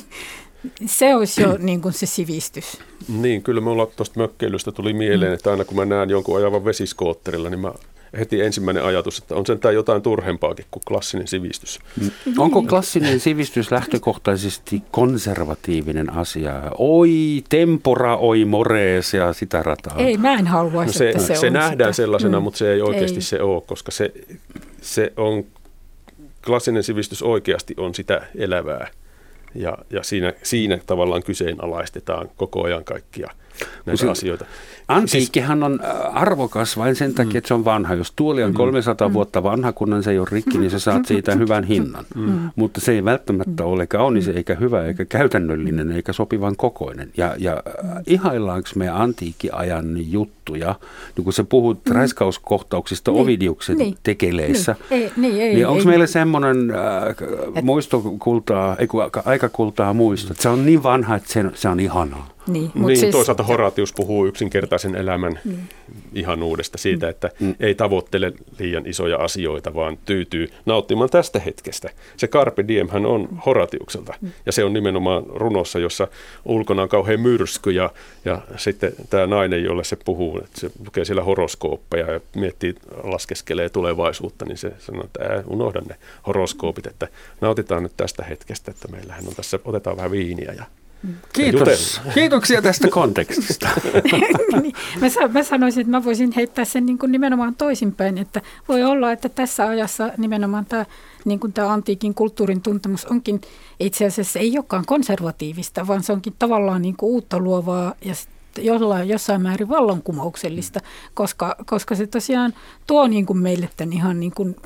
B: [LAUGHS] se olisi jo niin kuin se sivistys.
C: Niin, kyllä minulla tuosta mökkeilystä tuli mieleen, että aina kun mä näen jonkun ajavan vesiskootterilla, niin mä heti ensimmäinen ajatus, että on sentään jotain turhempaakin kuin klassinen sivistys.
A: Mm. Onko klassinen sivistys lähtökohtaisesti konservatiivinen asia? Oi tempora, oi mores ja sitä rataa.
B: Ei, mä en haluaisi, no
C: se,
B: että
C: se,
B: se
C: nähdään sitä. sellaisena, mm. mutta se ei oikeasti ei. se ole, koska se, se on, klassinen sivistys oikeasti on sitä elävää. Ja, ja siinä, siinä tavallaan kyseenalaistetaan koko ajan kaikkia näitä asioita.
A: Antiikkihan on äh, arvokas vain sen takia, että se on vanha. Jos tuoli on 300 mm. mm. vuotta vanha, kunhan se ei ole rikki, niin sä saat siitä hyvän hinnan. Mm. mm. Mutta se ei välttämättä ole kaunis, eikä hyvä, eikä käytännöllinen, eikä sopivan kokoinen. Ja, ja äh, ihaillaanko me antiikkiajan juttuja, niin kun sä puhut mm. raiskauskohtauksista niin, Ovidiuksen niin, tekeleissä, niin, ei, niin, ei, niin onko meillä semmoinen äh, muistokultaa, ei, aikakultaa muisto, että se on niin vanha, että se, se on ihanaa?
B: Niin,
C: mut niin siis, toisaalta Horatius puhuu yksinkertaisen elämän niin. ihanuudesta siitä, että mm. ei tavoittele liian isoja asioita, vaan tyytyy nauttimaan tästä hetkestä. Se Carpe Diemhän on Horatiukselta, mm. ja se on nimenomaan runossa, jossa ulkona on kauhean myrsky, ja, ja sitten tämä nainen, jolle se puhuu, että se lukee siellä horoskooppeja ja miettii, laskeskelee tulevaisuutta, niin se sanoo, että unohda ne horoskoopit, että nautitaan nyt tästä hetkestä, että meillähän on tässä, otetaan vähän viiniä ja
A: Kiitos. Kiitoksia tästä kontekstista. [LAUGHS]
B: niin, mä, mä sanoisin, että mä voisin heittää sen niin kuin nimenomaan toisinpäin, että voi olla, että tässä ajassa nimenomaan tämä, niin kuin tämä antiikin kulttuurin tuntemus onkin itse asiassa ei olekaan konservatiivista, vaan se onkin tavallaan niin kuin uutta luovaa ja jollain, jossain määrin vallankumouksellista, koska, koska se tosiaan tuo niin kuin meille tämän ihan niin kuin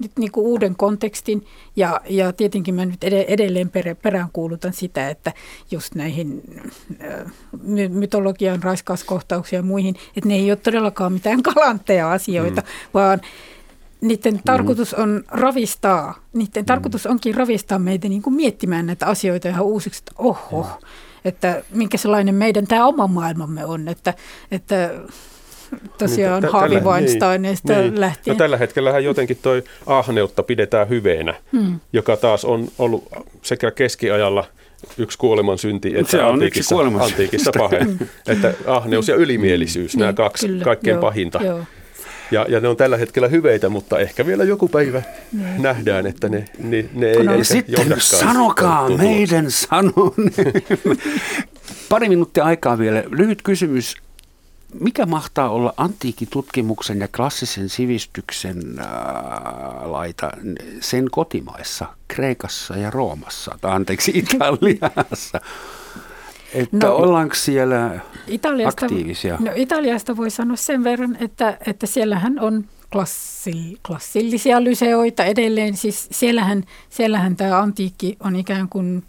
B: nyt niin kuin uuden kontekstin ja, ja tietenkin mä nyt edelleen peräänkuulutan sitä, että just näihin my- mytologian raiskauskohtauksia ja muihin, että ne ei ole todellakaan mitään [LAUGHS] kalantteja asioita, mm. vaan niiden mm. tarkoitus on ravistaa, niiden mm. tarkoitus onkin ravistaa meitä niin kuin miettimään näitä asioita ihan uusiksi, että oho, mm. Että minkä sellainen meidän tämä oma maailmamme on, että, että tosiaan niin, Harvey Weinsteinista niin, niin. lähtien.
C: No, tällä hetkellä jotenkin toi ahneutta pidetään hyveenä, hmm. joka taas on ollut sekä keskiajalla yksi kuoleman synti, että
A: se on antiikissa,
C: antiikissa pahe. Hmm. että ahneus ja ylimielisyys, niin, nämä kaksi kyllä, kaikkein joo, pahinta. Joo. Ja, ja ne on tällä hetkellä hyveitä, mutta ehkä vielä joku päivä niin. nähdään, että ne, ne, ne ei
A: no, sitten sanokaa meidän sanon. [LAUGHS] Pari minuuttia aikaa vielä. Lyhyt kysymys mikä mahtaa olla antiikitutkimuksen ja klassisen sivistyksen ää, laita sen kotimaissa, Kreikassa ja Roomassa, tai anteeksi [LAUGHS] Italiassa? Että no, ollaanko siellä Italiasta, aktiivisia?
B: No Italiasta voi sanoa sen verran, että, että siellähän on klassi, klassillisia lyseoita edelleen. Siis siellähän, siellähän tämä antiikki on ikään kuin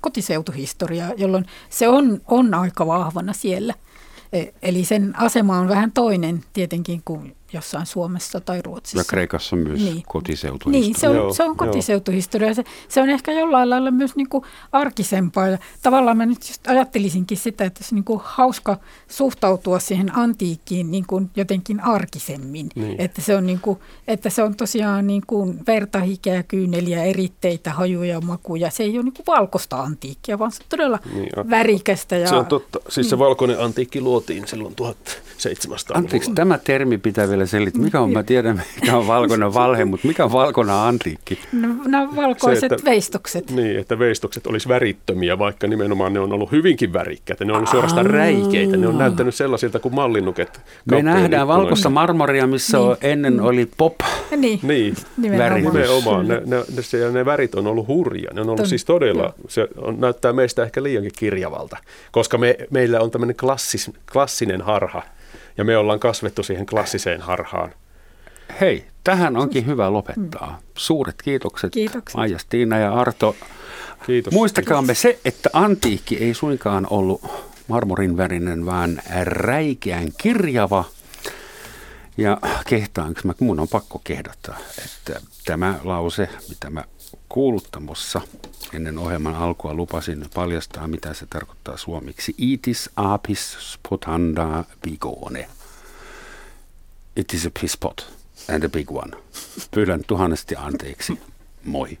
B: kotiseutuhistoria, jolloin se on, on aika vahvana siellä – E, eli sen asema on vähän toinen tietenkin kuin jossain Suomessa tai Ruotsissa.
A: Ja Kreikassa myös niin. kotiseutuhistoria.
B: Niin, se on, joo, se on kotiseutuhistoria. Se, se on ehkä jollain lailla myös niin kuin arkisempaa. Ja tavallaan mä nyt just ajattelisinkin sitä, että se on niin kuin hauska suhtautua siihen antiikkiin niin kuin jotenkin arkisemmin. Niin. Että, se on niin kuin, että se on tosiaan niin kuin verta, hikeä, kyyneliä, eritteitä, hajuja, makuja. Se ei ole niin kuin valkoista antiikkia, vaan se on todella niin, värikästä. Ja,
C: se on totta. Siis se mm. valkoinen antiikki luotiin silloin 1700
A: Anteeksi, tämä termi pitää vielä selittää. Mikä on, mä tiedän, mikä on valkoinen [LAUGHS] valhe, mutta mikä on valkoinen antiikki?
B: No, nämä valkoiset se, että, veistokset.
C: Niin, että veistokset olisi värittömiä, vaikka nimenomaan ne on ollut hyvinkin värikkäitä. Ne on suorastaan räikeitä. Ne on näyttänyt sellaisilta kuin mallinnuket.
A: Me nähdään valkoista marmoria, missä niin. ennen oli pop.
B: Niin,
C: niin. nimenomaan. nimenomaan. Ne, ne, ne, ne värit on ollut hurja. Ne on ollut Ton, siis todella, joo. se on, näyttää meistä ehkä liiankin kirjavalta, koska me, meillä on tämmöinen klassis, klassinen harha ja me ollaan kasvettu siihen klassiseen harhaan.
A: Hei, tähän onkin hyvä lopettaa. Suuret kiitokset Kiitoksia. Maija, Stiina ja Arto. Kiitos. Muistakaamme Kiitos. se, että antiikki ei suinkaan ollut marmorin värinen, vaan räikeän kirjava. Ja kehtaanko mä, mun on pakko kehdata, että tämä lause, mitä mä kuuluttamossa ennen ohjelman alkua lupasin paljastaa, mitä se tarkoittaa suomeksi. Itis apis spotanda bigone. It is a piss pot and a big one. Pyydän tuhannesti anteeksi. Moi.